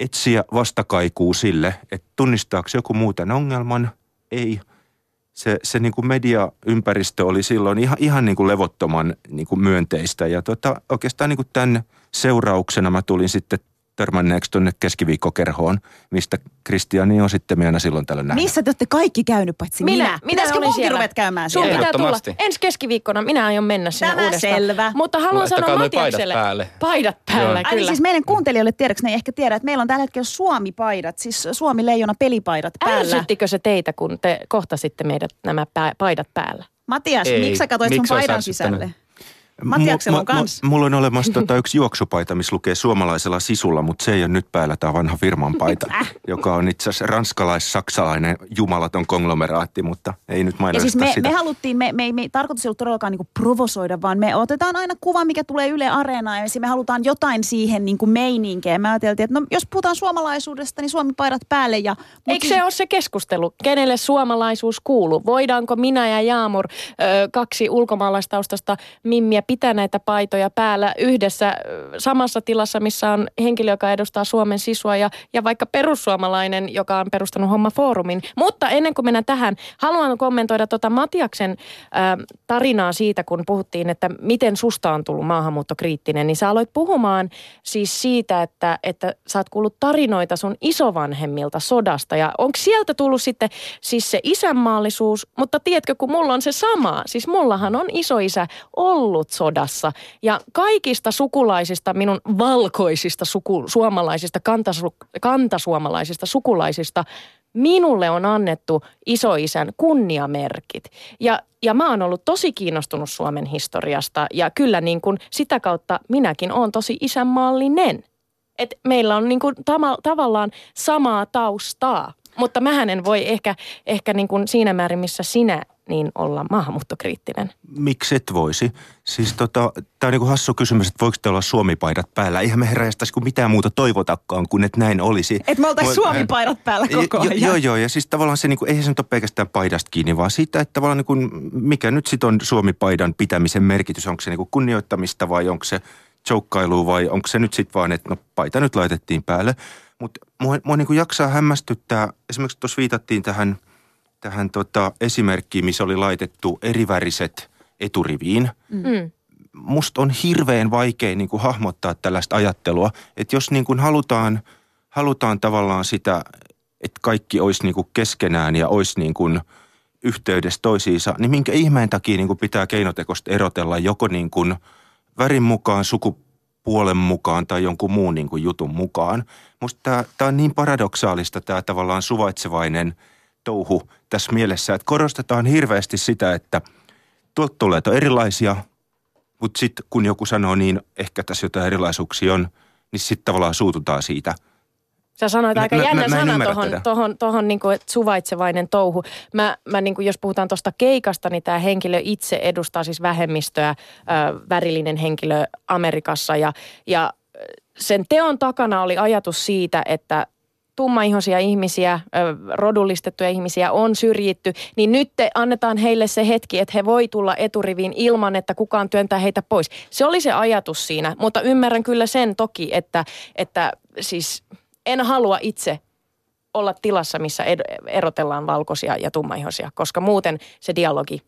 etsiä vastakaikuu sille, että tunnistaako joku muuten ongelman. Ei. Se, se niin kuin mediaympäristö oli silloin ihan, ihan niin kuin levottoman niin kuin myönteistä. Ja tota, oikeastaan niin kuin tämän seurauksena mä tulin sitten törmänneeksi tuonne keskiviikkokerhoon, mistä Kristiani on sitten aina silloin tällöin nähnyt. Missä te olette kaikki käynyt paitsi minä? Minä- minä Pitäisikö munkin siellä. käymään Sun siellä? pitää tulla ensi keskiviikkona. Minä aion mennä sinne Tämä uudestaan. selvä. Mutta haluan Laittakaa sanoa noi paidat Matiakselle. päälle. Paidat päällä, Joo. Ai niin kyllä. siis meidän kuuntelijoille tiedoksi, ne ei ehkä tiedä, että meillä on tällä hetkellä Suomi-paidat, siis Suomi-leijona pelipaidat päällä. Ärsyttikö se teitä, kun te kohtasitte meidät nämä pää, paidat päällä? Matias, Ei. miksi sä katsoit sun paidan sisälle? Matiaksella on kans. mu- Mulla on olemassa tota yksi juoksupaita, missä lukee suomalaisella sisulla, mutta se ei ole nyt päällä. Tämä vanha firman paita, Äh. joka on itse asiassa ranskalais-saksalainen jumalaton konglomeraatti, mutta ei nyt Ja mainosteta siis me, sitä. me haluttiin, me, me, me tarkoitus ei ollut todellakaan niinku provosoida, vaan me otetaan aina kuva, mikä tulee Yle Areenaan ja me halutaan jotain siihen niinku meininkiin. Me ajateltiin, että no, jos puhutaan suomalaisuudesta, niin Suomi-paidat päälle. Ja, mut Eikö siis- se ole se keskustelu? Kenelle suomalaisuus kuuluu? Voidaanko minä ja Jaamur, ö, kaksi ulkomaalaistaustasta mimmiä, pitää näitä paitoja päällä yhdessä samassa tilassa, missä on henkilö, joka edustaa Suomen sisua ja, ja vaikka perussuomalainen, joka on perustanut homma foorumin. Mutta ennen kuin mennään tähän, haluan kommentoida tuota Matiaksen ö, tarinaa siitä, kun puhuttiin, että miten susta on tullut maahanmuuttokriittinen, niin sä aloit puhumaan siis siitä, että, että sä oot kuullut tarinoita sun isovanhemmilta sodasta. Ja onko sieltä tullut sitten siis se isänmaallisuus, mutta tiedätkö, kun mulla on se sama, siis mullahan on isoisä ollut sodassa ja kaikista sukulaisista, minun valkoisista suku, suomalaisista, kantasu, kantasuomalaisista sukulaisista, minulle on annettu isoisän kunniamerkit. Ja, ja mä oon ollut tosi kiinnostunut Suomen historiasta ja kyllä niin kuin sitä kautta minäkin oon tosi isänmaallinen. Et meillä on niin kuin tama, tavallaan samaa taustaa, mutta mähän en voi ehkä, ehkä niin kuin siinä määrin, missä sinä, niin olla maahanmuuttokriittinen. Miksi et voisi? Siis tota, tämä on niinku hassu kysymys, että voiko te olla suomipaidat päällä? Eihän me herrästäisi kuin mitään muuta toivotakaan, kuin että näin olisi. Että me oltaisiin Suomi-paidat päällä koko Jo- ajan. Joo, joo, ja siis tavallaan se, niinku, eihän se nyt ole pelkästään paidasta kiinni, vaan siitä, että tavallaan niinku, mikä nyt sitten on Suomi-paidan pitämisen merkitys, onko se niinku kunnioittamista vai onko se joukkailua vai onko se nyt sitten vaan, että no paita nyt laitettiin päälle. Mutta mua, mua niinku jaksaa hämmästyttää, esimerkiksi tuossa viitattiin tähän, tähän tota esimerkkiin, missä oli laitettu eriväriset eturiviin Mm. musta on hirveän vaikea niin kuin hahmottaa tällaista ajattelua, että jos niin kuin halutaan, halutaan tavallaan sitä, että kaikki olisi niin kuin keskenään ja olisi niin kuin yhteydessä toisiinsa, niin minkä ihmeen takia niin kuin pitää keinotekoista erotella joko niin kuin värin mukaan, sukupuolen mukaan tai jonkun muun niin kuin jutun mukaan. Musta tämä on niin paradoksaalista tämä tavallaan suvaitsevainen touhu tässä mielessä, että korostetaan hirveästi sitä, että tuolta tulee erilaisia, mutta sitten kun joku sanoo niin, ehkä tässä jotain erilaisuuksia on, niin sitten tavallaan suututaan siitä. Sä sanoit aika mä- jännän mä- mä en sanan ymmärrä tohon, tohon, niinku, että suvaitsevainen touhu. Mä, mä niinku, jos puhutaan tuosta keikasta, niin tämä henkilö itse edustaa siis vähemmistöä, ö, värillinen henkilö Amerikassa. Ja, ja sen teon takana oli ajatus siitä, että tummaihoisia ihmisiä, rodullistettuja ihmisiä on syrjitty, niin nyt te annetaan heille se hetki, että he voi tulla eturiviin ilman, että kukaan työntää heitä pois. Se oli se ajatus siinä, mutta ymmärrän kyllä sen toki, että, että siis en halua itse olla tilassa, missä ed- erotellaan valkoisia ja tummaihoisia, koska muuten se dialogi,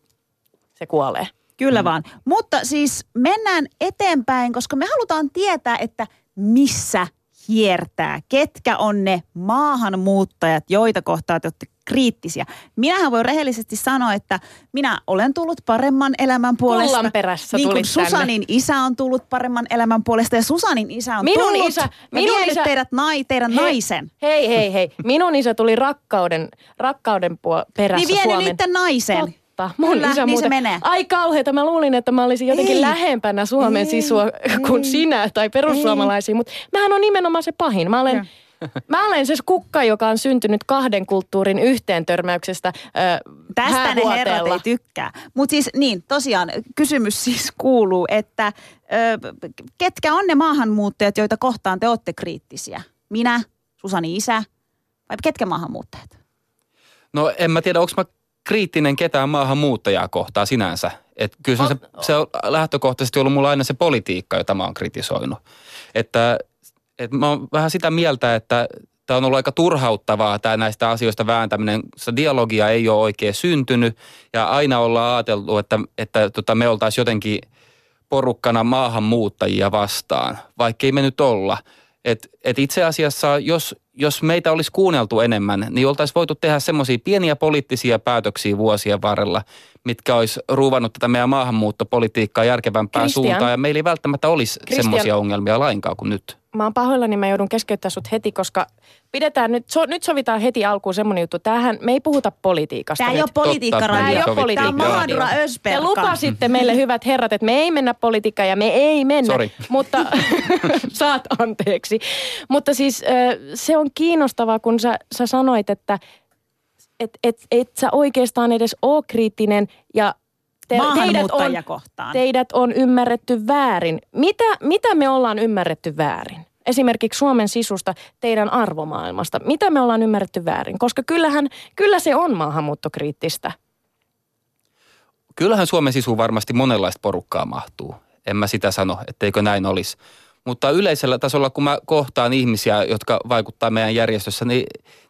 se kuolee. Kyllä vaan. Mutta siis mennään eteenpäin, koska me halutaan tietää, että missä hiertää. Ketkä on ne maahanmuuttajat, joita kohtaa te olette kriittisiä. Minähän voi rehellisesti sanoa, että minä olen tullut paremman elämän puolesta. Kullan perässä niin kuin tulit tänne. Susanin isä on tullut paremman elämän puolesta ja Susanin isä on Minun tullut. isä- minun isä- teidät nai, teidän Hei, naisen. Hei, hei, hei. Minun isä tuli rakkauden, rakkauden puol- perässä Niin vienyt Suomen. niiden naisen. Totta. Mun Kyllä, isä niin se muuten, menee. Ai kauheeta, mä luulin, että mä olisin jotenkin Ei. lähempänä Suomen Ei, sisua kuin ei. sinä tai perussuomalaisia, mutta mähän on nimenomaan se pahin. Mä olen, mä olen se kukka, joka on syntynyt kahden kulttuurin yhteentörmäyksestä äh, Tästä ne herrat ei tykkää. Mutta siis niin, tosiaan kysymys siis kuuluu, että ö, ketkä on ne maahanmuuttajat, joita kohtaan te olette kriittisiä? Minä, Susani isä vai ketkä maahanmuuttajat? No en mä tiedä, onko mä kriittinen ketään maahanmuuttajaa kohtaa sinänsä. Et kyllä se on, se, se on lähtökohtaisesti ollut mulla aina se politiikka, jota mä oon kritisoinut. Että, että mä oon vähän sitä mieltä, että tämä on ollut aika turhauttavaa tämä näistä asioista vääntäminen. Se dialogia ei ole oikein syntynyt ja aina ollaan ajateltu, että, että tota, me oltaisiin jotenkin porukkana maahanmuuttajia vastaan, vaikkei me nyt olla. Et, et itse asiassa, jos, jos meitä olisi kuunneltu enemmän, niin oltaisiin voitu tehdä semmoisia pieniä poliittisia päätöksiä vuosien varrella, mitkä olisi ruuvannut tätä meidän maahanmuuttopolitiikkaa järkevämpään Christian. suuntaan. Ja meillä ei välttämättä olisi Christian. semmoisia ongelmia lainkaan kuin nyt. Mä oon pahoillani, mä joudun keskeyttää sut heti, koska pidetään nyt, so, nyt sovitaan heti alkuun semmoinen juttu. Tämähän, me ei puhuta politiikasta Tämä ei nyt. ole politiikkaradio. Totta, Tämä ei ole sovittiin. Tämä on politiikka. Mahadura Te lupasitte meille hyvät herrat, että me ei mennä politiikkaan ja me ei mennä. Sori. Mutta saat anteeksi. Mutta siis se on kiinnostavaa, kun sä, sä sanoit, että et, et, et sä oikeastaan edes oo kriittinen ja te, teidät, on, kohtaan. teidät on ymmärretty väärin. Mitä, mitä me ollaan ymmärretty väärin? Esimerkiksi Suomen sisusta, teidän arvomaailmasta. Mitä me ollaan ymmärretty väärin? Koska kyllähän, kyllä se on maahanmuuttokriittistä. Kyllähän Suomen sisuun varmasti monenlaista porukkaa mahtuu. En mä sitä sano, etteikö näin olisi. Mutta yleisellä tasolla, kun mä kohtaan ihmisiä, jotka vaikuttaa meidän järjestössä, niin,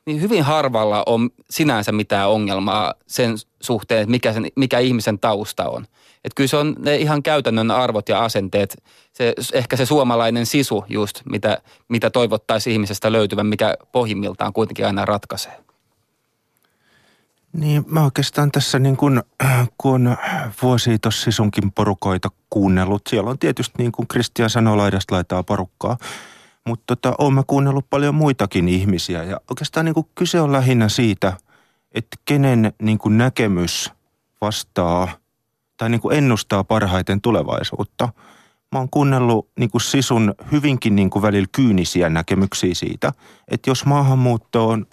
niin hyvin harvalla on sinänsä mitään ongelmaa sen suhteen, että mikä, sen, mikä ihmisen tausta on. Että kyllä se on ne ihan käytännön arvot ja asenteet, se, ehkä se suomalainen sisu just, mitä, mitä toivottaisiin ihmisestä löytyvän, mikä pohjimmiltaan kuitenkin aina ratkaisee. Niin mä oikeastaan tässä niin kun, äh, kun vuosia tuossa sisunkin porukoita kuunnellut, siellä on tietysti niin kuin Kristian sanoi laidasta laitaa porukkaa, mutta tota, oon mä kuunnellut paljon muitakin ihmisiä ja oikeastaan niin kyse on lähinnä siitä, että kenen niin näkemys vastaa tai niin kuin ennustaa parhaiten tulevaisuutta. Mä oon kuunnellut niin kuin sisun hyvinkin niin kuin välillä kyynisiä näkemyksiä siitä, että jos maahanmuutto on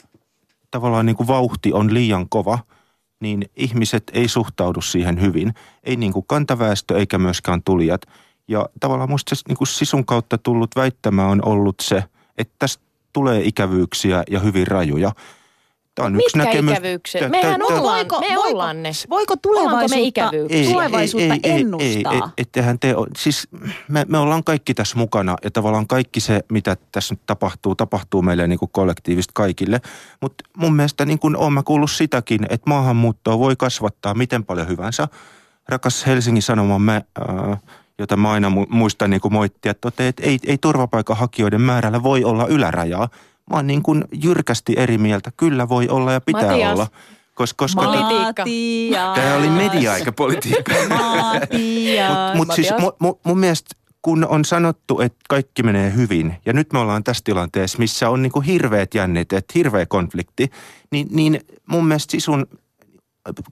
tavallaan niin kuin vauhti on liian kova, niin ihmiset ei suhtaudu siihen hyvin. Ei niin kuin kantaväestö eikä myöskään tulijat. Ja tavallaan musta se niin kuin sisun kautta tullut väittämä on ollut se, että tästä tulee ikävyyksiä ja hyvin rajuja. Tämä on yksi Mitkä näkemys. ikävyyksiä? Mehän ollaan, Voiko- me voiko- ollaan ne. Voiko Ollaanko me tulevaisuutta, ikävyyksiä? tulevaisuutta ennustaa? Ei, ei, ettehän te, ole- siis me, me ollaan kaikki tässä mukana ja tavallaan kaikki se, mitä tässä nyt tapahtuu, tapahtuu meille niin kuin kollektiivisesti kaikille. Mutta mun mielestä niin kuin olen mä kuullut sitäkin, että maahanmuuttoa voi kasvattaa miten paljon hyvänsä. Rakas Helsingin Sanomamme, äh, jota mä aina mu- muistan niin kuin moittia, että tote, että ei, ei turvapaikanhakijoiden määrällä voi olla ylärajaa. Mä oon niin kuin jyrkästi eri mieltä. Kyllä voi olla ja pitää Matias. olla. Koska, koska Politiikka. Tämä oli media eikä politiikka. Mutta siis Matias. mun, mun, mielestä kun on sanottu, että kaikki menee hyvin, ja nyt me ollaan tässä tilanteessa, missä on niinku hirveät jännitteet, hirveä konflikti, niin, niin mun mielestä sisun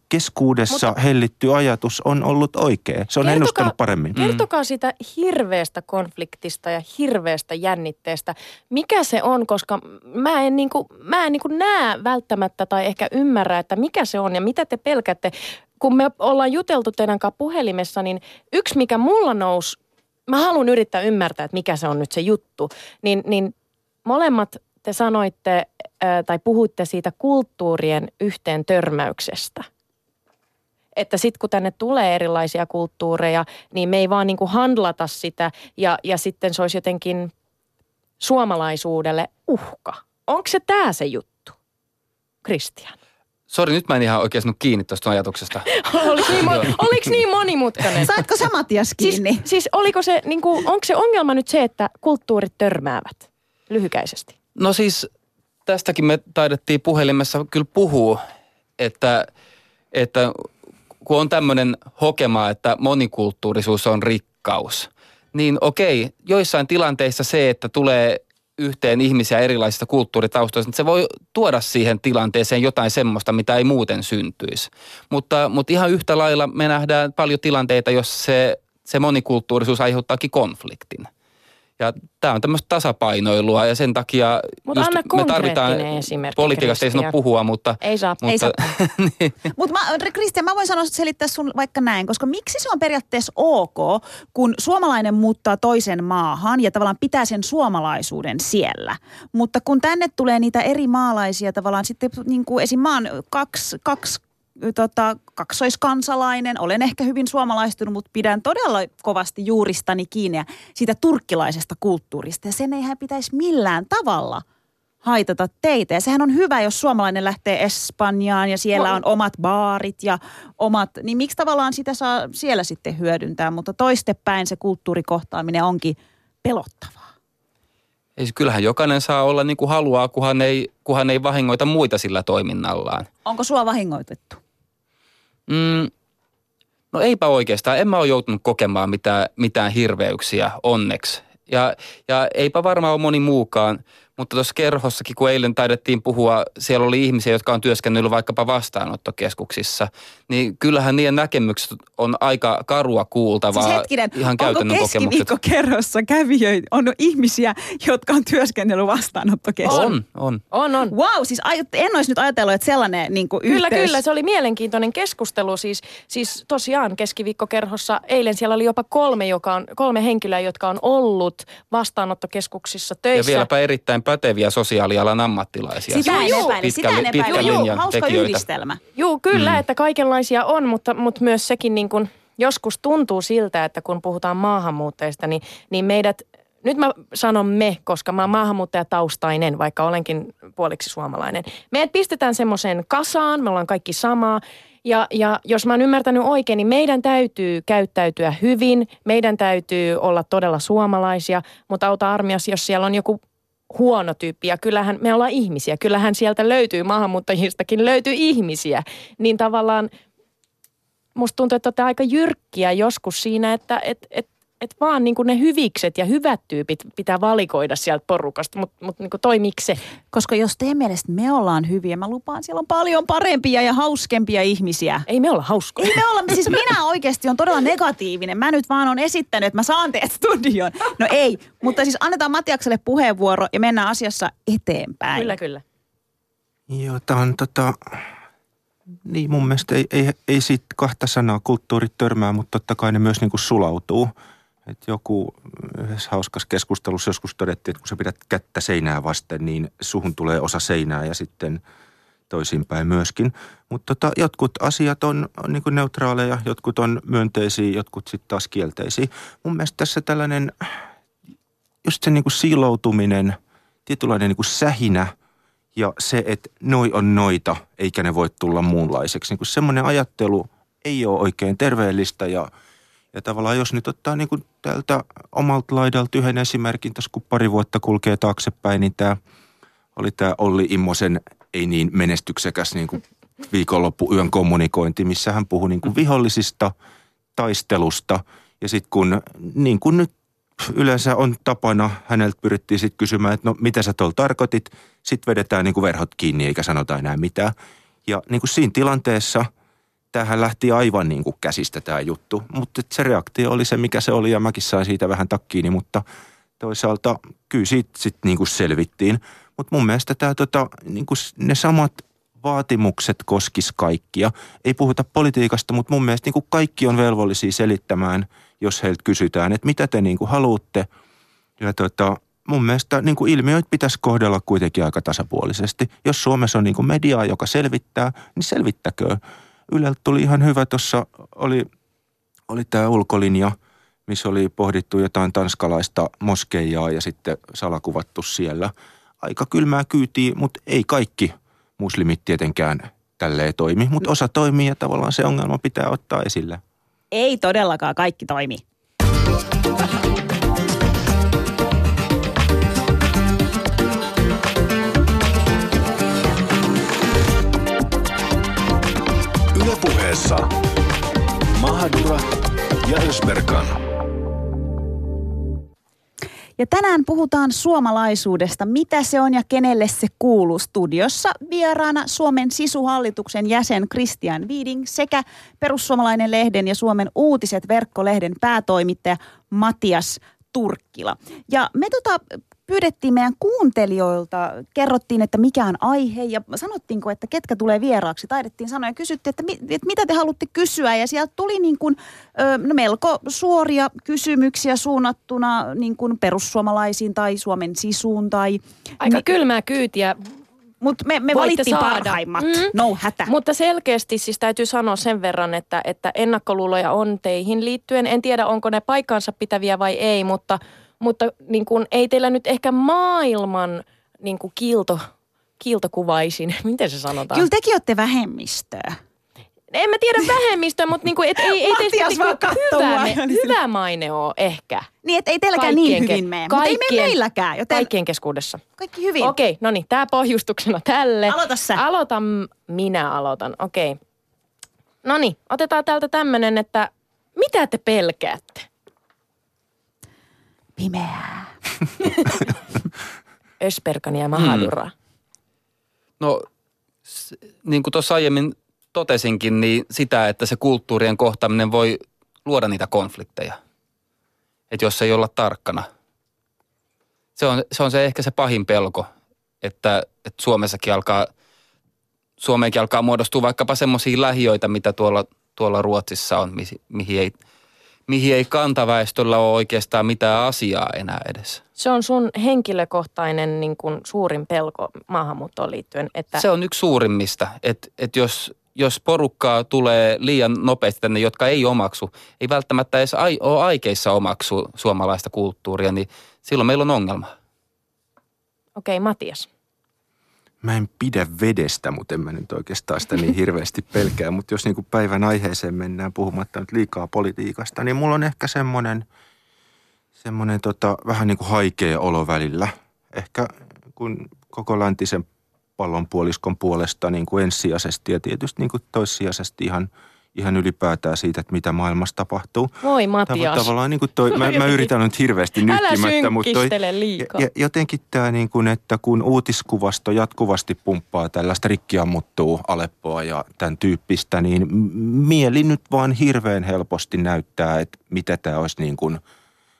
keskuudessa Mutta, hellitty ajatus on ollut oikea. Se on Kertokaa- ennustanut paremmin. Kertokaa sitä hirveästä konfliktista ja hirveästä jännitteestä. Mikä se on, koska mä en, niinku, mä en niinku näe välttämättä tai ehkä ymmärrä, että mikä se on ja mitä te pelkäätte. Kun me ollaan juteltu teidän kanssa puhelimessa, niin yksi mikä mulla nousi, mä haluan yrittää ymmärtää, että mikä se on nyt se juttu, niin, niin molemmat te sanoitte tai puhuitte siitä kulttuurien yhteen törmäyksestä että sitten kun tänne tulee erilaisia kulttuureja, niin me ei vaan niin kuin handlata sitä ja, ja sitten se olisi jotenkin suomalaisuudelle uhka. Onko se tämä se juttu, Kristian? Sori, nyt mä en ihan oikein saanut kiinni tuosta ajatuksesta. Oliko niin, mo- oliko niin monimutkainen? Saatko sä Matias kiinni? Siis, siis oliko se, niin kuin, onko se ongelma nyt se, että kulttuurit törmäävät lyhykäisesti? No siis tästäkin me taidettiin puhelimessa kyllä puhua, että, että kun on tämmöinen hokema, että monikulttuurisuus on rikkaus, niin okei, joissain tilanteissa se, että tulee yhteen ihmisiä erilaisista kulttuuritaustoista, niin se voi tuoda siihen tilanteeseen jotain semmoista, mitä ei muuten syntyisi. Mutta, mutta ihan yhtä lailla me nähdään paljon tilanteita, jos se, se monikulttuurisuus aiheuttaakin konfliktin. Ja tämä on tämmöistä tasapainoilua ja sen takia Mutta just anna me tarvitaan, politiikasta ei sano puhua, mutta... Ei saa. mutta Ei saa. Mutta Kristian, mä voin sanoa selittää sun vaikka näin, koska miksi se on periaatteessa ok, kun suomalainen muuttaa toisen maahan ja tavallaan pitää sen suomalaisuuden siellä. Mutta kun tänne tulee niitä eri maalaisia tavallaan sitten niin kuin esim. mä oon kaksi, kaksi tota, kaksoiskansalainen, olen ehkä hyvin suomalaistunut, mutta pidän todella kovasti juuristani kiinni ja siitä turkkilaisesta kulttuurista. Ja sen eihän pitäisi millään tavalla haitata teitä. Ja sehän on hyvä, jos suomalainen lähtee Espanjaan ja siellä Mo- on omat baarit ja omat, niin miksi tavallaan sitä saa siellä sitten hyödyntää, mutta toistepäin se kulttuurikohtaaminen onkin pelottavaa. Ei, se- kyllähän jokainen saa olla niin kuin haluaa, kunhan ei, kunhan ei vahingoita muita sillä toiminnallaan. Onko sua vahingoitettu? Mm, no eipä oikeastaan. En mä ole joutunut kokemaan mitään, mitään hirveyksiä onneksi. Ja, ja eipä varmaan ole moni muukaan. Mutta tuossa kerhossakin, kun eilen taidettiin puhua, siellä oli ihmisiä, jotka on työskennellyt vaikkapa vastaanottokeskuksissa. Niin kyllähän niiden näkemykset on aika karua kuultavaa. Siis hetkinen, ihan onko käytännön kokemukset. keskiviikkokerrossa kävijöitä, on ihmisiä, jotka on työskennellyt vastaanottokeskuksessa? On, on. On, on. Wow, siis en olisi nyt ajatellut, että sellainen niin kuin Kyllä, yhteys. kyllä. Se oli mielenkiintoinen keskustelu. Siis, siis tosiaan keskiviikkokerhossa eilen siellä oli jopa kolme, joka on, kolme henkilöä, jotka on ollut vastaanottokeskuksissa Ja töissä. vieläpä erittäin päteviä sosiaalialan ammattilaisia. Sitä en Joo, epäile, sitä en epäile. Joo, linjan hauska tekijöitä. yhdistelmä. Joo, kyllä, mm. että kaikenlaisia on, mutta, mutta myös sekin niin kuin, joskus tuntuu siltä, että kun puhutaan maahanmuuttajista, niin, niin meidät, nyt mä sanon me, koska mä oon maahanmuuttajataustainen, vaikka olenkin puoliksi suomalainen. Meidät pistetään semmoiseen kasaan, me ollaan kaikki samaa. Ja, ja jos mä oon ymmärtänyt oikein, niin meidän täytyy käyttäytyä hyvin, meidän täytyy olla todella suomalaisia, mutta auta armias, jos siellä on joku huono tyyppi ja kyllähän me ollaan ihmisiä. Kyllähän sieltä löytyy, maahanmuuttajistakin löytyy ihmisiä. Niin tavallaan musta tuntuu, että aika jyrkkiä joskus siinä, että et, et, et vaan niin ne hyvikset ja hyvät tyypit pitää valikoida sieltä porukasta, mutta mut niin toimiiko se? Koska jos teidän mielestä me ollaan hyviä, mä lupaan, siellä on paljon parempia ja hauskempia ihmisiä. Ei me olla hauskoja. Ei me olla, siis minä oikeasti on todella negatiivinen. Mä nyt vaan on esittänyt, että mä saan teidät studioon. No ei, mutta siis annetaan Matiakselle puheenvuoro ja mennään asiassa eteenpäin. Kyllä, kyllä. Joo, tämä on tota, niin mun mielestä ei, ei, ei siitä kahta sanaa kulttuurit törmää, mutta totta kai ne myös niin kuin sulautuu. Et joku yhdessä hauskassa keskustelussa joskus todettiin, että kun sä pidät kättä seinää vasten, niin suhun tulee osa seinää ja sitten toisinpäin myöskin. Mutta tota, jotkut asiat on, niin neutraaleja, jotkut on myönteisiä, jotkut sitten taas kielteisiä. Mun mielestä tässä tällainen, just se niin siiloutuminen, tietynlainen niin kuin sähinä ja se, että noi on noita, eikä ne voi tulla muunlaiseksi. Niin semmoinen ajattelu ei ole oikein terveellistä ja, ja tavallaan jos nyt ottaa niin kuin tältä omalta laidalta yhden esimerkin, tässä kun pari vuotta kulkee taaksepäin, niin tämä oli tämä Olli Immosen ei niin menestyksekäs niin kuin viikonloppuyön kommunikointi, missä hän puhui niin kuin vihollisista, taistelusta ja sitten kun niin kuin nyt yleensä on tapana, häneltä pyrittiin sitten kysymään, että no mitä sä tuolla tarkoitit, sitten vedetään niin kuin verhot kiinni eikä sanota enää mitään. Ja niin kuin siinä tilanteessa tämähän lähti aivan niin kuin käsistä tämä juttu, mutta se reaktio oli se, mikä se oli ja mäkin sain siitä vähän takkiini, mutta toisaalta kyllä siitä sitten niin kuin selvittiin. Mutta mun mielestä tämä tota, niin kuin ne samat vaatimukset koskis kaikkia. Ei puhuta politiikasta, mutta mun mielestä niin kuin kaikki on velvollisia selittämään, jos heiltä kysytään, että mitä te niin kuin haluatte. Ja tota, mun mielestä niin kuin ilmiöitä pitäisi kohdella kuitenkin aika tasapuolisesti. Jos Suomessa on niin kuin mediaa, joka selvittää, niin selvittäköön. Yleltä tuli ihan hyvä, tuossa oli, oli tämä ulkolinja, missä oli pohdittu jotain tanskalaista moskeijaa ja sitten salakuvattu siellä. Aika kylmää kyytiä, mutta ei kaikki muslimit tietenkään tälleen toimi, mutta osa toimii ja tavallaan se ongelma pitää ottaa esille. Ei todellakaan kaikki toimi. Ylepuheessa Mahadura ja Ösberkan. Ja tänään puhutaan suomalaisuudesta, mitä se on ja kenelle se kuuluu. Studiossa vieraana Suomen sisuhallituksen jäsen Christian Viiding sekä perussuomalainen lehden ja Suomen uutiset verkkolehden päätoimittaja Matias Turkkila. Ja me tota, pyydettiin meidän kuuntelijoilta, kerrottiin, että mikä on aihe ja sanottiinko, että ketkä tulee vieraaksi. Taidettiin sanoa ja kysyttiin, että, mi, että mitä te haluatte kysyä ja sieltä tuli niin kuin, ö, no melko suoria kysymyksiä suunnattuna niin kuin perussuomalaisiin tai Suomen sisuun tai... Aika kylmää kyytiä, Mutta me, me valittiin saada. parhaimmat. Mm. No hätä. Mutta selkeästi siis täytyy sanoa sen verran, että, että ennakkoluuloja on teihin liittyen. En tiedä, onko ne paikkansa pitäviä vai ei, mutta, mutta niin kuin, ei teillä nyt ehkä maailman niin kuin kiilto, kiiltokuvaisin, miten se sanotaan? Kyllä tekin olette vähemmistöä. en mä tiedä vähemmistöä, mutta niinku, et, ei, ei teistä niinku hyvä, me, sillä- hyvä maine ole ehkä. Niin, että ei teilläkään Kaikkien niin ke- hyvin mene, mutta ei me kaikkien- meilläkään, joten Kaikkien keskuudessa. kaikki hyvin. Okei, no niin, tämä pohjustuksena tälle. Aloita sä. Aloitan, minä aloitan, okei. No niin, otetaan täältä tämmönen, että mitä te pelkäätte? Pimeää. Ösperkani ja Mahadura. No, s- niin kuin tuossa aiemmin totesinkin, niin sitä, että se kulttuurien kohtaaminen voi luoda niitä konflikteja. Että jos ei olla tarkkana. Se on se, on se ehkä se pahin pelko, että, että Suomessakin alkaa, Suomeenkin alkaa muodostua vaikkapa semmoisia lähiöitä, mitä tuolla, tuolla Ruotsissa on, mihin ei, mihin ei kantaväestöllä ole oikeastaan mitään asiaa enää edessä. Se on sun henkilökohtainen niin kuin, suurin pelko maahanmuuttoon liittyen. Että Se on yksi suurimmista, että et jos, jos porukkaa tulee liian nopeasti tänne, jotka ei omaksu, ei välttämättä edes ai, ole aikeissa omaksu suomalaista kulttuuria, niin silloin meillä on ongelma. Okei, okay, Matias. Mä en pidä vedestä, mutta en mä nyt oikeastaan sitä niin hirveästi pelkää. Mutta jos niinku päivän aiheeseen mennään puhumatta nyt liikaa politiikasta, niin mulla on ehkä semmoinen, semmoinen tota, vähän niin kuin haikea olo välillä. Ehkä kun koko läntisen pallonpuoliskon puolesta niin kuin ensisijaisesti ja tietysti niin kuin toissijaisesti ihan, ihan ylipäätään siitä, että mitä maailmassa tapahtuu. Voi Tav- Matias. tavallaan niin kuin toi, mä, mä yritän nyt hirveästi Älä nytkimättä, mutta toi, liikaa. ja, jotenkin tämä niin kuin, että kun uutiskuvasto jatkuvasti pumppaa tällaista rikkiammuttuu Aleppoa ja tämän tyyppistä, niin mieli nyt vaan hirveän helposti näyttää, että mitä tämä olisi niin kuin,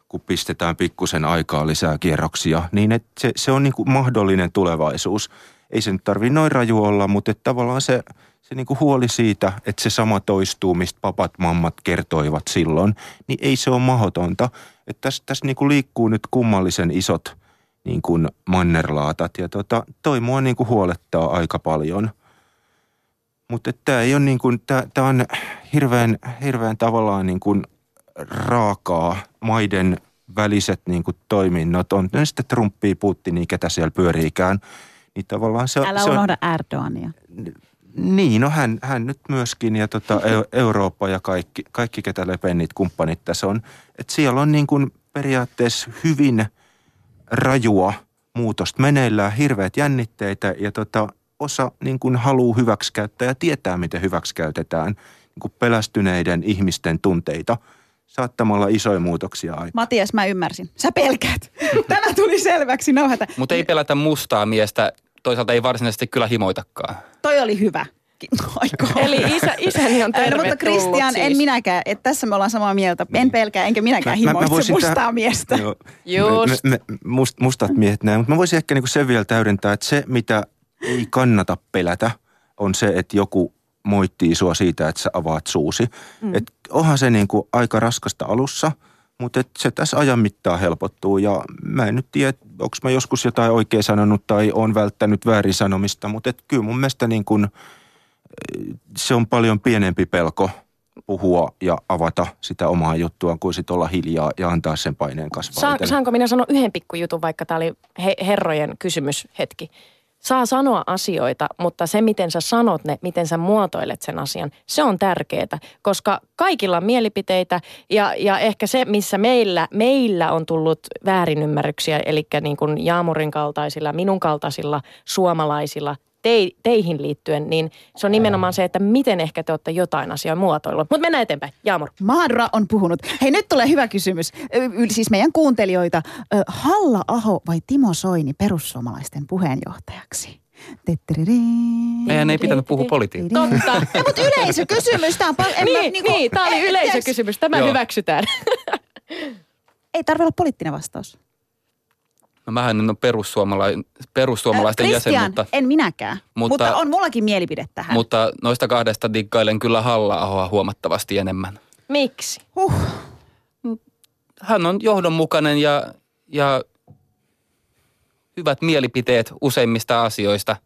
kun pistetään pikkusen aikaa lisää kierroksia, niin että se, se on niin kuin mahdollinen tulevaisuus. Ei se nyt tarvitse noin raju olla, mutta että tavallaan se, se niin kuin huoli siitä, että se sama toistuu, mistä papat mammat kertoivat silloin, niin ei se ole mahdotonta. Että tässä, tässä niin kuin liikkuu nyt kummallisen isot niin kuin mannerlaatat ja tota, toi mua niin kuin huolettaa aika paljon. Mutta tämä ei ole niin kuin, tämä on hirveän, hirveän tavallaan niin kuin raakaa maiden väliset niin kuin toiminnot. On ne sitten Trumpia, Putinia, ketä siellä pyöriikään. Niin tavallaan se, on- Älä se on, unohda Erdoania. Niin, no hän, hän nyt myöskin ja tota, Eu- Eurooppa ja kaikki, kaikki ketä Le Penit kumppanit tässä on. Että siellä on niin kuin periaatteessa hyvin rajua muutosta meneillään, hirveät jännitteitä ja tota, osa niin kuin haluaa hyväksikäyttää ja tietää, miten hyväksikäytetään niin kuin pelästyneiden ihmisten tunteita saattamalla isoja muutoksia aikaan. Matias, mä ymmärsin. Sä pelkäät. Tämä tuli selväksi, nauhata. Mutta ei pelätä mustaa miestä, toisaalta ei varsinaisesti kyllä himoitakaan. Toi oli hyvä. Aiko. Eli isä, isäni on Ei, tervetullut no, mutta Kristian, siis. en minäkään. Että tässä me ollaan samaa mieltä. En pelkää, enkä minäkään himoitse mustaa tähän- miestä. Joo. Just. Me, me, must, mustat miehet näin, mutta mä voisin ehkä niinku sen vielä täydentää, että se mitä ei kannata pelätä on se, että joku moittii sua siitä, että sä avaat suusi. Mm. Et onhan se niinku aika raskasta alussa, mutta se tässä ajan mittaan helpottuu ja mä en nyt tiedä, onko mä joskus jotain oikein sanonut tai on välttänyt väärin sanomista, mutta et kyllä mun mielestä niin kun, se on paljon pienempi pelko puhua ja avata sitä omaa juttua kuin sit olla hiljaa ja antaa sen paineen kasvaa. Saan, saanko minä sanoa yhden pikkujutun, vaikka tämä oli he, herrojen kysymyshetki? Saa sanoa asioita, mutta se, miten sä sanot ne, miten sä muotoilet sen asian, se on tärkeää, koska kaikilla on mielipiteitä ja, ja ehkä se, missä meillä, meillä on tullut väärinymmärryksiä, eli niin kuin Jaamurin kaltaisilla, minun kaltaisilla suomalaisilla, tei, teihin liittyen, niin se on nimenomaan se, että miten ehkä te olette jotain asiaa muotoillut. Mutta mennään eteenpäin. Jaamur. Mahadura on puhunut. Hei, nyt tulee hyvä kysymys. Siis meidän kuuntelijoita. Ö, Halla-aho vai Timo Soini perussuomalaisten puheenjohtajaksi? Meidän ei pitänyt puhua politiikkaa. Totta. Mutta yleisökysymys, tämä on en mä niin, niinku- niin, tämä oli yleisökysymys. Tämä Joo. hyväksytään. Ei tarvitse olla poliittinen vastaus. No mähän en ole perussuomala- perussuomalaisten Ö, jäsen, mutta, en minäkään. Mutta, Mutta- mutta on mullakin mielipide tähän. mutta noista kahdesta diggailen kyllä halla huomattavasti enemmän. Miksi? huh. hän on johdonmukainen ja, ja hyvät mielipiteet useimmista asioista.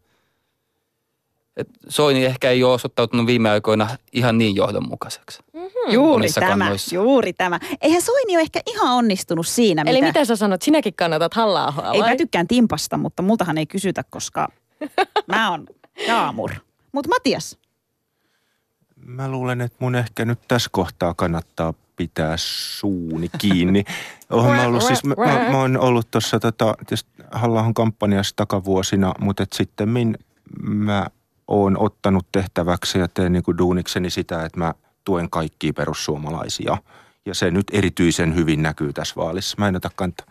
Et Soini ehkä ei ole osoittautunut viime aikoina ihan niin johdonmukaiseksi. Juuri Omissa tämä, kannoissa. juuri tämä. Eihän Soini ole ehkä ihan onnistunut siinä, Eli mitä... mitä sä sanot? Sinäkin kannatat halla Ei mä tykkään timpasta, mutta multahan ei kysytä, koska mä oon jaamur. Mutta Matias, Mä luulen, että mun ehkä nyt tässä kohtaa kannattaa pitää suuni kiinni. Olen mä, ollut, siis, mä, mä, mä oon ollut tuossa tota, halla kampanjassa takavuosina, mutta sitten mä oon ottanut tehtäväksi ja teen niin kuin duunikseni sitä, että mä tuen kaikkia perussuomalaisia. Ja se nyt erityisen hyvin näkyy tässä vaalissa. Mä en ota kantaa.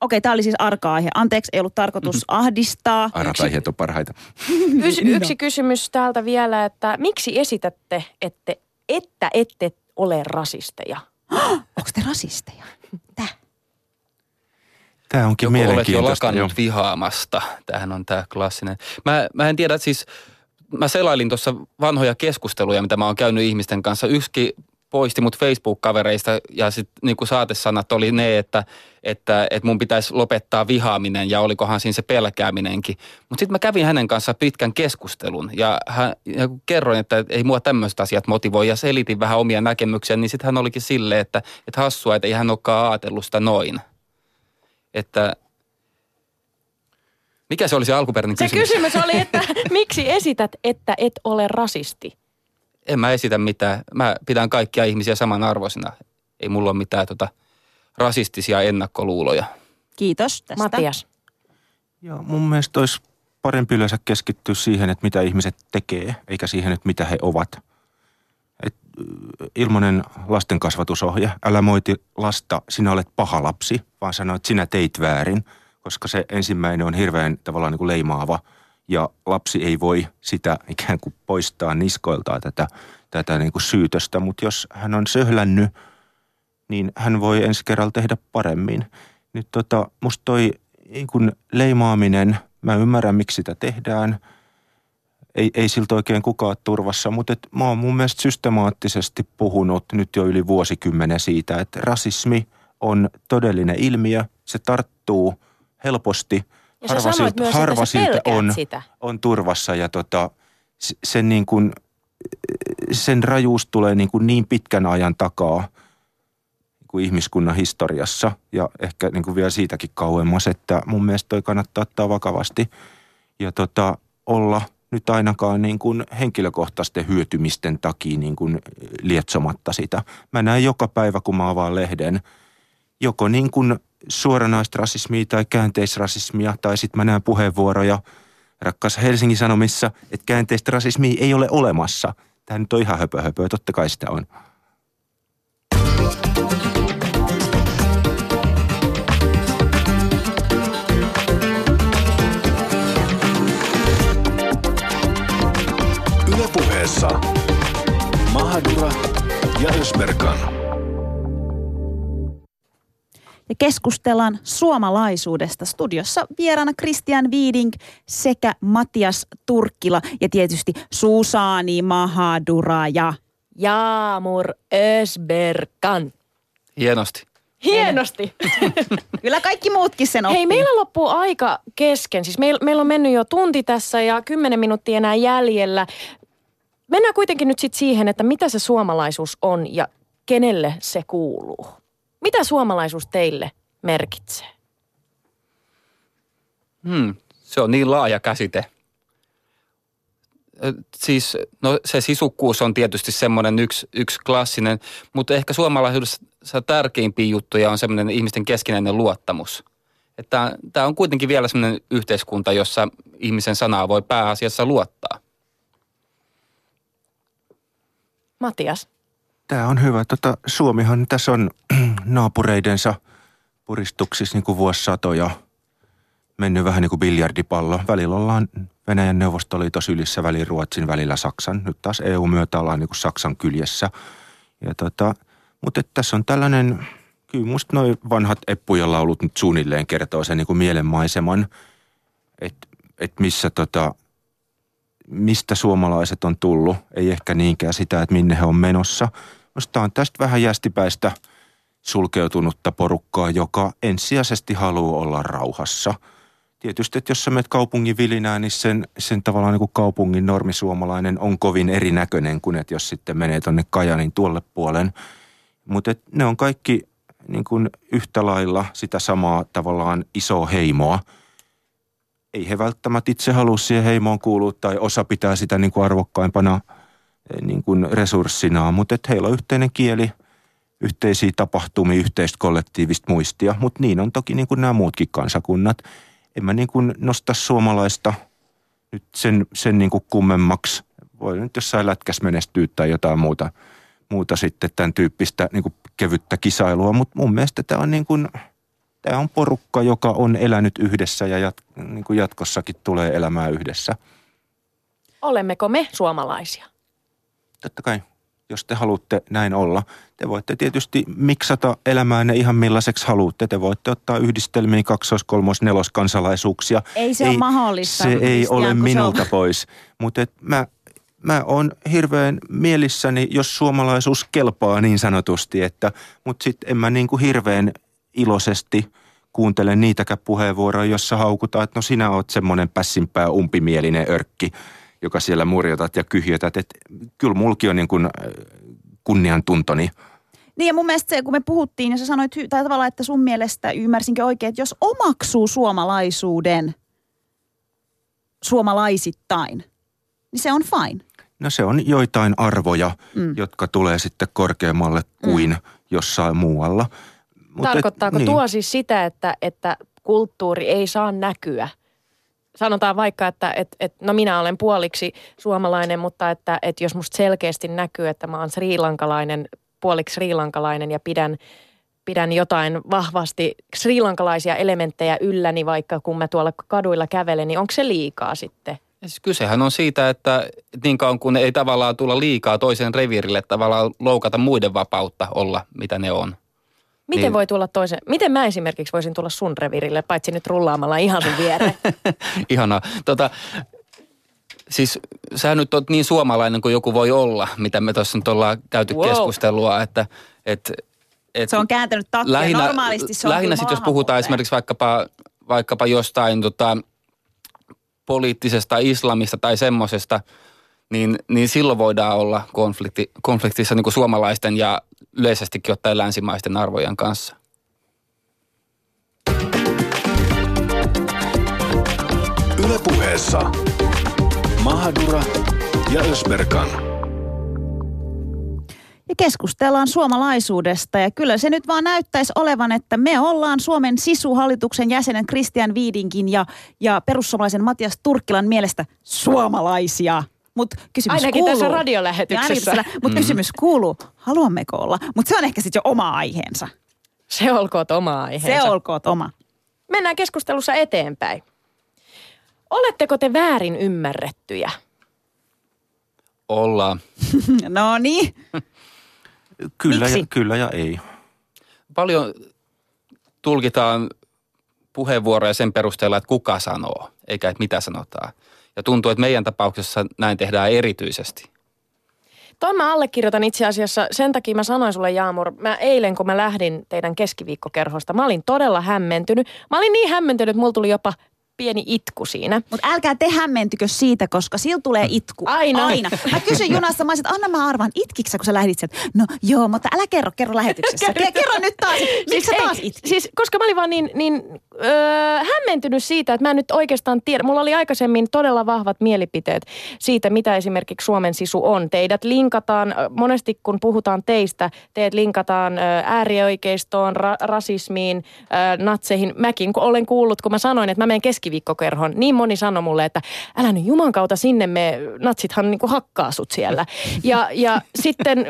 Okei, tämä oli siis arka-aihe. Anteeksi, ei ollut tarkoitus mhm. ahdistaa. Arka-aiheet on parhaita. Yksi, yksi kysymys täältä vielä, että miksi esitätte, ette, että ette ole rasisteja? Onko te rasisteja? Tää. Tämä onkin mielenkiintoista. olet jo lakannut jo. vihaamasta. Tämähän on tämä klassinen. Mä, mä en tiedä, siis mä selailin tuossa vanhoja keskusteluja, mitä mä oon käynyt ihmisten kanssa. Yksi poisti mut Facebook-kavereista ja sitten niinku saatesanat oli ne, että, että, että mun pitäisi lopettaa vihaaminen ja olikohan siinä se pelkääminenkin. Mutta sitten mä kävin hänen kanssa pitkän keskustelun ja, hän, ja kun kerroin, että ei mua tämmöiset asiat motivoi ja selitin vähän omia näkemyksiä, niin sitten hän olikin silleen, että, että hassua, että ei hän olekaan ajatellut sitä noin. Että mikä se oli se alkuperäinen se kysymys? Se kysymys oli, että miksi esität, että et ole rasisti? en mä esitä mitään. Mä pidän kaikkia ihmisiä samanarvoisina. Ei mulla ole mitään tota rasistisia ennakkoluuloja. Kiitos tästä. Matias. Joo, mun mielestä olisi parempi yleensä keskittyä siihen, että mitä ihmiset tekee, eikä siihen, että mitä he ovat. Et, ilmanen lastenkasvatusohje, älä moiti lasta, sinä olet paha lapsi, vaan sano, että sinä teit väärin, koska se ensimmäinen on hirveän tavallaan niin kuin leimaava – ja lapsi ei voi sitä ikään kuin poistaa niskoiltaan tätä, tätä niin kuin syytöstä, mutta jos hän on söhlännyt, niin hän voi ensi kerralla tehdä paremmin. Nyt tota, musta toi niin kuin leimaaminen, mä ymmärrän miksi sitä tehdään, ei, ei siltä oikein kukaan turvassa, mutta et mä oon mun mielestä systemaattisesti puhunut nyt jo yli vuosikymmenen siitä, että rasismi on todellinen ilmiö, se tarttuu helposti – ja harva siltä, myös, harva siltä on, sitä. on turvassa ja tota, sen, niin kuin, sen rajuus tulee niin, kuin niin pitkän ajan takaa niin kuin ihmiskunnan historiassa. Ja ehkä niin kuin vielä siitäkin kauemmas, että mun mielestä toi kannattaa ottaa vakavasti ja tota, olla nyt ainakaan niin kuin henkilökohtaisten hyötymisten takia niin kuin lietsomatta sitä. Mä näen joka päivä, kun mä avaan lehden, joko niin kuin suoranaista rasismia tai käänteisrasismia, tai sitten mä näen puheenvuoroja rakkaassa Helsingin Sanomissa, että käänteistä rasismia ei ole olemassa. Tämä nyt on ihan höpö höpö, totta kai sitä on. Ylepuheessa Mahadura ja Ösberkan ja keskustellaan suomalaisuudesta. Studiossa vieraana Christian Viiding sekä Matias Turkkila ja tietysti Susani Mahadura ja Jaamur Ösberkan. Hienosti. Hienosti. Kyllä kaikki muutkin sen oppii. Hei, meillä loppuu aika kesken. Siis meillä, meillä on mennyt jo tunti tässä ja kymmenen minuuttia enää jäljellä. Mennään kuitenkin nyt sitten siihen, että mitä se suomalaisuus on ja kenelle se kuuluu. Mitä suomalaisuus teille merkitsee? Hmm, se on niin laaja käsite. Siis, no se sisukkuus on tietysti semmoinen yksi, yksi klassinen, mutta ehkä suomalaisuudessa tärkeimpiä juttuja on semmoinen ihmisten keskinäinen luottamus. Että tämä on kuitenkin vielä semmoinen yhteiskunta, jossa ihmisen sanaa voi pääasiassa luottaa. Matias. Tämä on hyvä. Tota, Suomihan tässä on naapureidensa puristuksissa niin kuin vuosisatoja mennyt vähän niin kuin biljardipallo. Välillä ollaan Venäjän neuvostoliitos ylissä, välillä Ruotsin, välillä Saksan. Nyt taas EU-myötä ollaan niin kuin Saksan kyljessä. Ja tota, mutta tässä on tällainen, kyllä musta noin vanhat Eppujen laulut nyt suunnilleen kertoo sen niin kuin mielenmaiseman, että et missä tota, mistä suomalaiset on tullut, ei ehkä niinkään sitä, että minne he on menossa. Minusta on tästä vähän jästipäistä sulkeutunutta porukkaa, joka ensisijaisesti haluaa olla rauhassa. Tietysti, että jos sä menet kaupungin vilinään, niin sen, sen tavallaan niin kuin kaupungin normisuomalainen on kovin erinäköinen kuin että jos sitten menee tuonne Kajanin tuolle puolen. Mutta ne on kaikki niin kuin yhtä lailla sitä samaa tavallaan isoa heimoa – ei he välttämättä itse halua siihen heimoon kuulua tai osa pitää sitä niin kuin arvokkaimpana niin kuin resurssinaan, mutta että heillä on yhteinen kieli, yhteisiä tapahtumia, yhteistä kollektiivista muistia, mutta niin on toki niin kuin nämä muutkin kansakunnat. En mä niin kuin nosta suomalaista nyt sen, sen niin kuin kummemmaksi. Voi nyt jossain lätkäs menestyä tai jotain muuta, muuta sitten tämän tyyppistä niin kuin kevyttä kisailua, mutta mun mielestä tämä on niin kuin, tämä on porukka, joka on elänyt yhdessä ja jat, niin kuin jatkossakin tulee elämään yhdessä. Olemmeko me suomalaisia? Totta kai, jos te haluatte näin olla. Te voitte tietysti miksata elämäänne ihan millaiseksi haluatte. Te voitte ottaa yhdistelmiin kaksois, kolmos, nelos kansalaisuuksia. Ei se ole mahdollista. Se ei ole minulta on- pois. Mutta mä, mä oon hirveän mielissäni, jos suomalaisuus kelpaa niin sanotusti, että, mutta sitten en mä niinku hirveän iloisesti kuuntele niitäkään puheenvuoroja, jossa haukutaan, että no sinä oot semmoinen pässinpää umpimielinen örkki, joka siellä murjotat ja kyhjötät. Että kyllä mulki on niin kuin kunniantuntoni. Niin ja mun mielestä se, kun me puhuttiin ja sä sanoit, tai tavallaan, että sun mielestä ymmärsinkö oikein, että jos omaksuu suomalaisuuden suomalaisittain, niin se on fine. No se on joitain arvoja, mm. jotka tulee sitten korkeammalle kuin mm. jossain muualla. Mut et- Tarkoittaako niin. tuo siis sitä, että, että kulttuuri ei saa näkyä? Sanotaan vaikka, että et, et, no minä olen puoliksi suomalainen, mutta että et jos musta selkeästi näkyy, että mä oon sriilankalainen, puoliksi sriilankalainen ja pidän, pidän jotain vahvasti sriilankalaisia elementtejä ylläni, vaikka kun mä tuolla kaduilla kävelen, niin onko se liikaa sitten? Siis kysehän on siitä, että niin kauan kun ei tavallaan tulla liikaa toisen reviirille, tavallaan loukata muiden vapautta olla, mitä ne on. Miten Niin. voi tulla toisen? Miten mä esimerkiksi voisin tulla sun revirille, paitsi nyt rullaamalla ihan sun viereen? Ihanaa. Tota, siis sä nyt oot niin suomalainen kuin joku voi olla, mitä me tuossa nyt ollaan käyty Wow. keskustelua, että et, et Se on kääntänyt takkia. lähinnä, Normaalisti se on lähinnä sitten, jos puhutaan esimerkiksi vaikkapa, vaikkapa jostain tota, poliittisesta islamista tai semmosesta, niin, niin silloin voidaan olla konflikti, konfliktissa niin kuin suomalaisten ja yleisestikin ottaen länsimaisten arvojen kanssa. Ylepuheessa Mahadura ja Ösberkan. Ja keskustellaan suomalaisuudesta ja kyllä se nyt vaan näyttäisi olevan, että me ollaan Suomen sisuhallituksen jäsenen Christian Viidinkin ja, ja perussuomalaisen Matias Turkkilan mielestä suomalaisia. Mutta kysymys Ainakin kuuluu. tässä radiolähetyksessä. Mutta mm. kysymys kuuluu, haluammeko olla? Mutta se on ehkä sitten jo oma aiheensa. Se olkoot oma aiheensa. Se olkoot oma. Mennään keskustelussa eteenpäin. Oletteko te väärin ymmärrettyjä? Ollaan. No niin. Kyllä ja, kyllä ja ei. Paljon tulkitaan puheenvuoroja sen perusteella, että kuka sanoo, eikä että mitä sanotaan. Ja tuntuu, että meidän tapauksessa näin tehdään erityisesti. Tuon mä allekirjoitan itse asiassa, sen takia mä sanoin sulle Jaamur, mä eilen kun mä lähdin teidän keskiviikkokerhosta, mä olin todella hämmentynyt. Mä olin niin hämmentynyt, että mulla tuli jopa pieni itku siinä. Mutta älkää te hämmentykö siitä, koska sillä tulee itku. Aina. Aina. Mä kysyn junassa, mä olisin, anna mä arvan, itkiksä kun sä lähdit sieltä? No joo, mutta älä kerro, kerro lähetyksessä. Kerro, kerro nyt taas, miksi sä ei, taas itkit? Siis, koska mä olin vaan niin, niin öö, hämmentynyt siitä, että mä en nyt oikeastaan tiedä. Mulla oli aikaisemmin todella vahvat mielipiteet siitä, mitä esimerkiksi Suomen sisu on. Teidät linkataan, monesti kun puhutaan teistä, teidät linkataan äärioikeistoon, ra- rasismiin, ö, natseihin. Mäkin kun olen kuullut, kun mä sanoin, että mä menen keskiviikkokerhon, niin moni sanoi mulle, että älä nyt juman kautta sinne me, natsithan niin kuin hakkaa sut siellä. Ja, ja sitten,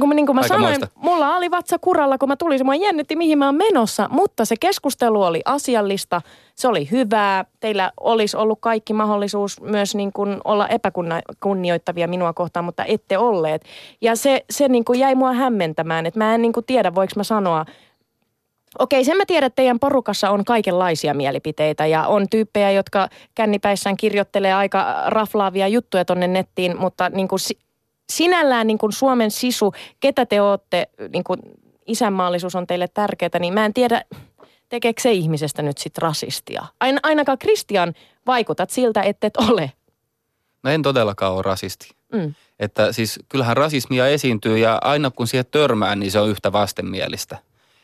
kun, mä- niin kuin mä sanoin, Aikamoista. mulla oli vatsa kuralla, kun mä tulin. Se mua jännitti, mihin mä oon menossa. Mutta se keskustelu oli asiallista. Se oli hyvää. Teillä olisi ollut kaikki mahdollisuus myös niin kuin olla epäkunnioittavia minua kohtaan, mutta ette olleet. Ja se, se niin kuin jäi mua hämmentämään, että mä en niin kuin tiedä, voiko mä sanoa, Okei, sen mä tiedän, että teidän porukassa on kaikenlaisia mielipiteitä ja on tyyppejä, jotka kännipäissään kirjoittelee aika raflaavia juttuja tonne nettiin, mutta niin kuin si- sinällään niin kuin Suomen sisu, ketä te ootte, niin kuin isänmaallisuus on teille tärkeää, niin mä en tiedä, tekeekö se ihmisestä nyt sitten rasistia. Ain, ainakaan Kristian vaikutat siltä, että et ole. No en todellakaan ole rasisti. Mm. Että siis kyllähän rasismia esiintyy ja aina kun siihen törmää, niin se on yhtä vastenmielistä.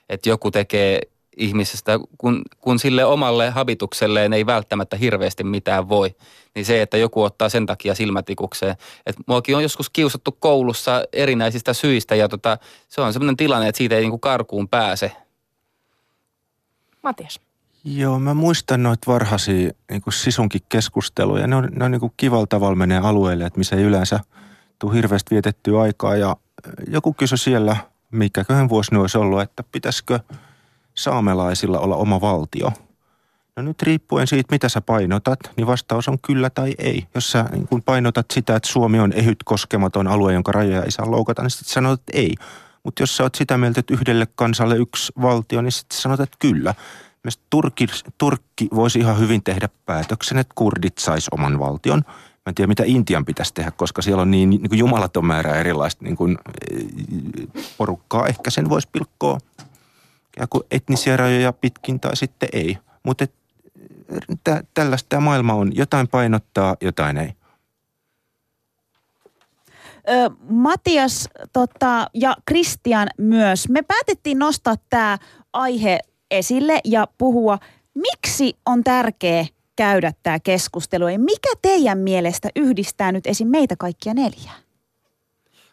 Että joku tekee ihmisestä, kun, kun sille omalle habitukselleen ei välttämättä hirveästi mitään voi. Niin se, että joku ottaa sen takia silmätikukseen. Että muakin on joskus kiusattu koulussa erinäisistä syistä ja tota, se on sellainen tilanne, että siitä ei niinku karkuun pääse. Matias. Joo, mä muistan noita varhaisia niin sisunkin keskusteluja. Ne on, ne on niin kivalla tavalla menee alueelle, että missä ei yleensä tule hirveästi vietettyä aikaa. Ja joku kysyi siellä, mikäköhän vuosi ne olisi ollut, että pitäisikö saamelaisilla olla oma valtio. No nyt riippuen siitä, mitä sä painotat, niin vastaus on kyllä tai ei. Jos sä niin kun painotat sitä, että Suomi on ehyt koskematon alue, jonka rajoja ei saa loukata, niin sitten sanot, että ei. Mutta jos sä oot sitä mieltä, että yhdelle kansalle yksi valtio, niin sitten sanot, että kyllä. Myös Turkki, Turkki voisi ihan hyvin tehdä päätöksen, että kurdit sais oman valtion. Mä en tiedä, mitä Intian pitäisi tehdä, koska siellä on niin, niin kuin jumalaton määrä erilaista niin kuin, eh, porukkaa. Ehkä sen voisi pilkkoa kuin etnisiä rajoja pitkin tai sitten ei. Mutta tä, tällaista tämä maailma on. Jotain painottaa, jotain ei. Matias tota, ja Kristian myös. Me päätettiin nostaa tämä aihe esille ja puhua, miksi on tärkeää käydä tämä keskustelu. Ja mikä teidän mielestä yhdistää nyt esim. meitä kaikkia neljää?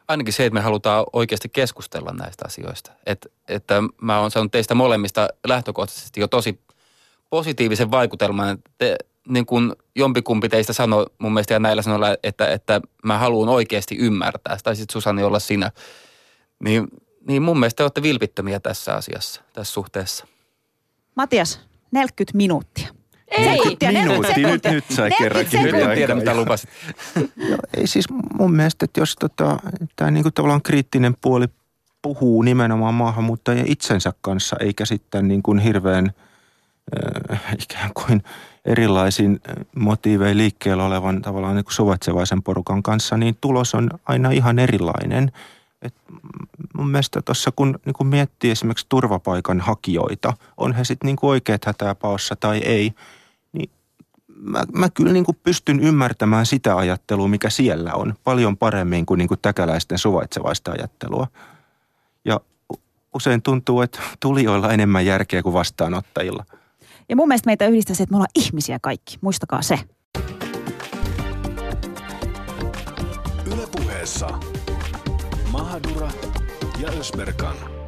Ainakin se, että me halutaan oikeasti keskustella näistä asioista. Et, että mä oon saanut teistä molemmista lähtökohtaisesti jo tosi positiivisen vaikutelman. Te, niin kuin jompikumpi teistä sanoi mun mielestä ja näillä sanoilla, että, että mä haluan oikeasti ymmärtää. Tai sitten Susanni olla sinä. Niin, niin mun mielestä te olette vilpittömiä tässä asiassa, tässä suhteessa. Matias, 40 minuuttia. Ei, Sekuntia, 40 Minuutti, nyt, nyt sai 40 kerrankin Nyt tiedä, mitä lupasit. Joo, ei siis mun mielestä, että jos tota, tämä niinku tavallaan kriittinen puoli puhuu nimenomaan maahanmuuttajien itsensä kanssa, eikä sitten niin kuin hirveän äh, ikään kuin erilaisin äh, motiivein liikkeellä olevan tavallaan niin kuin suvaitsevaisen porukan kanssa, niin tulos on aina ihan erilainen. Et mun mielestä tuossa kun niin kuin miettii esimerkiksi turvapaikan hakijoita, on he sitten niin kuin oikeat hätää paossa tai ei, mä, mä kyllä niin kuin pystyn ymmärtämään sitä ajattelua, mikä siellä on, paljon paremmin kuin, niin kuin täkäläisten suvaitsevaista ajattelua. Ja usein tuntuu, että tulijoilla on enemmän järkeä kuin vastaanottajilla. Ja mun mielestä meitä yhdistää se, että me ollaan ihmisiä kaikki. Muistakaa se. Ylepuheessa Mahadura ja Ösberkan.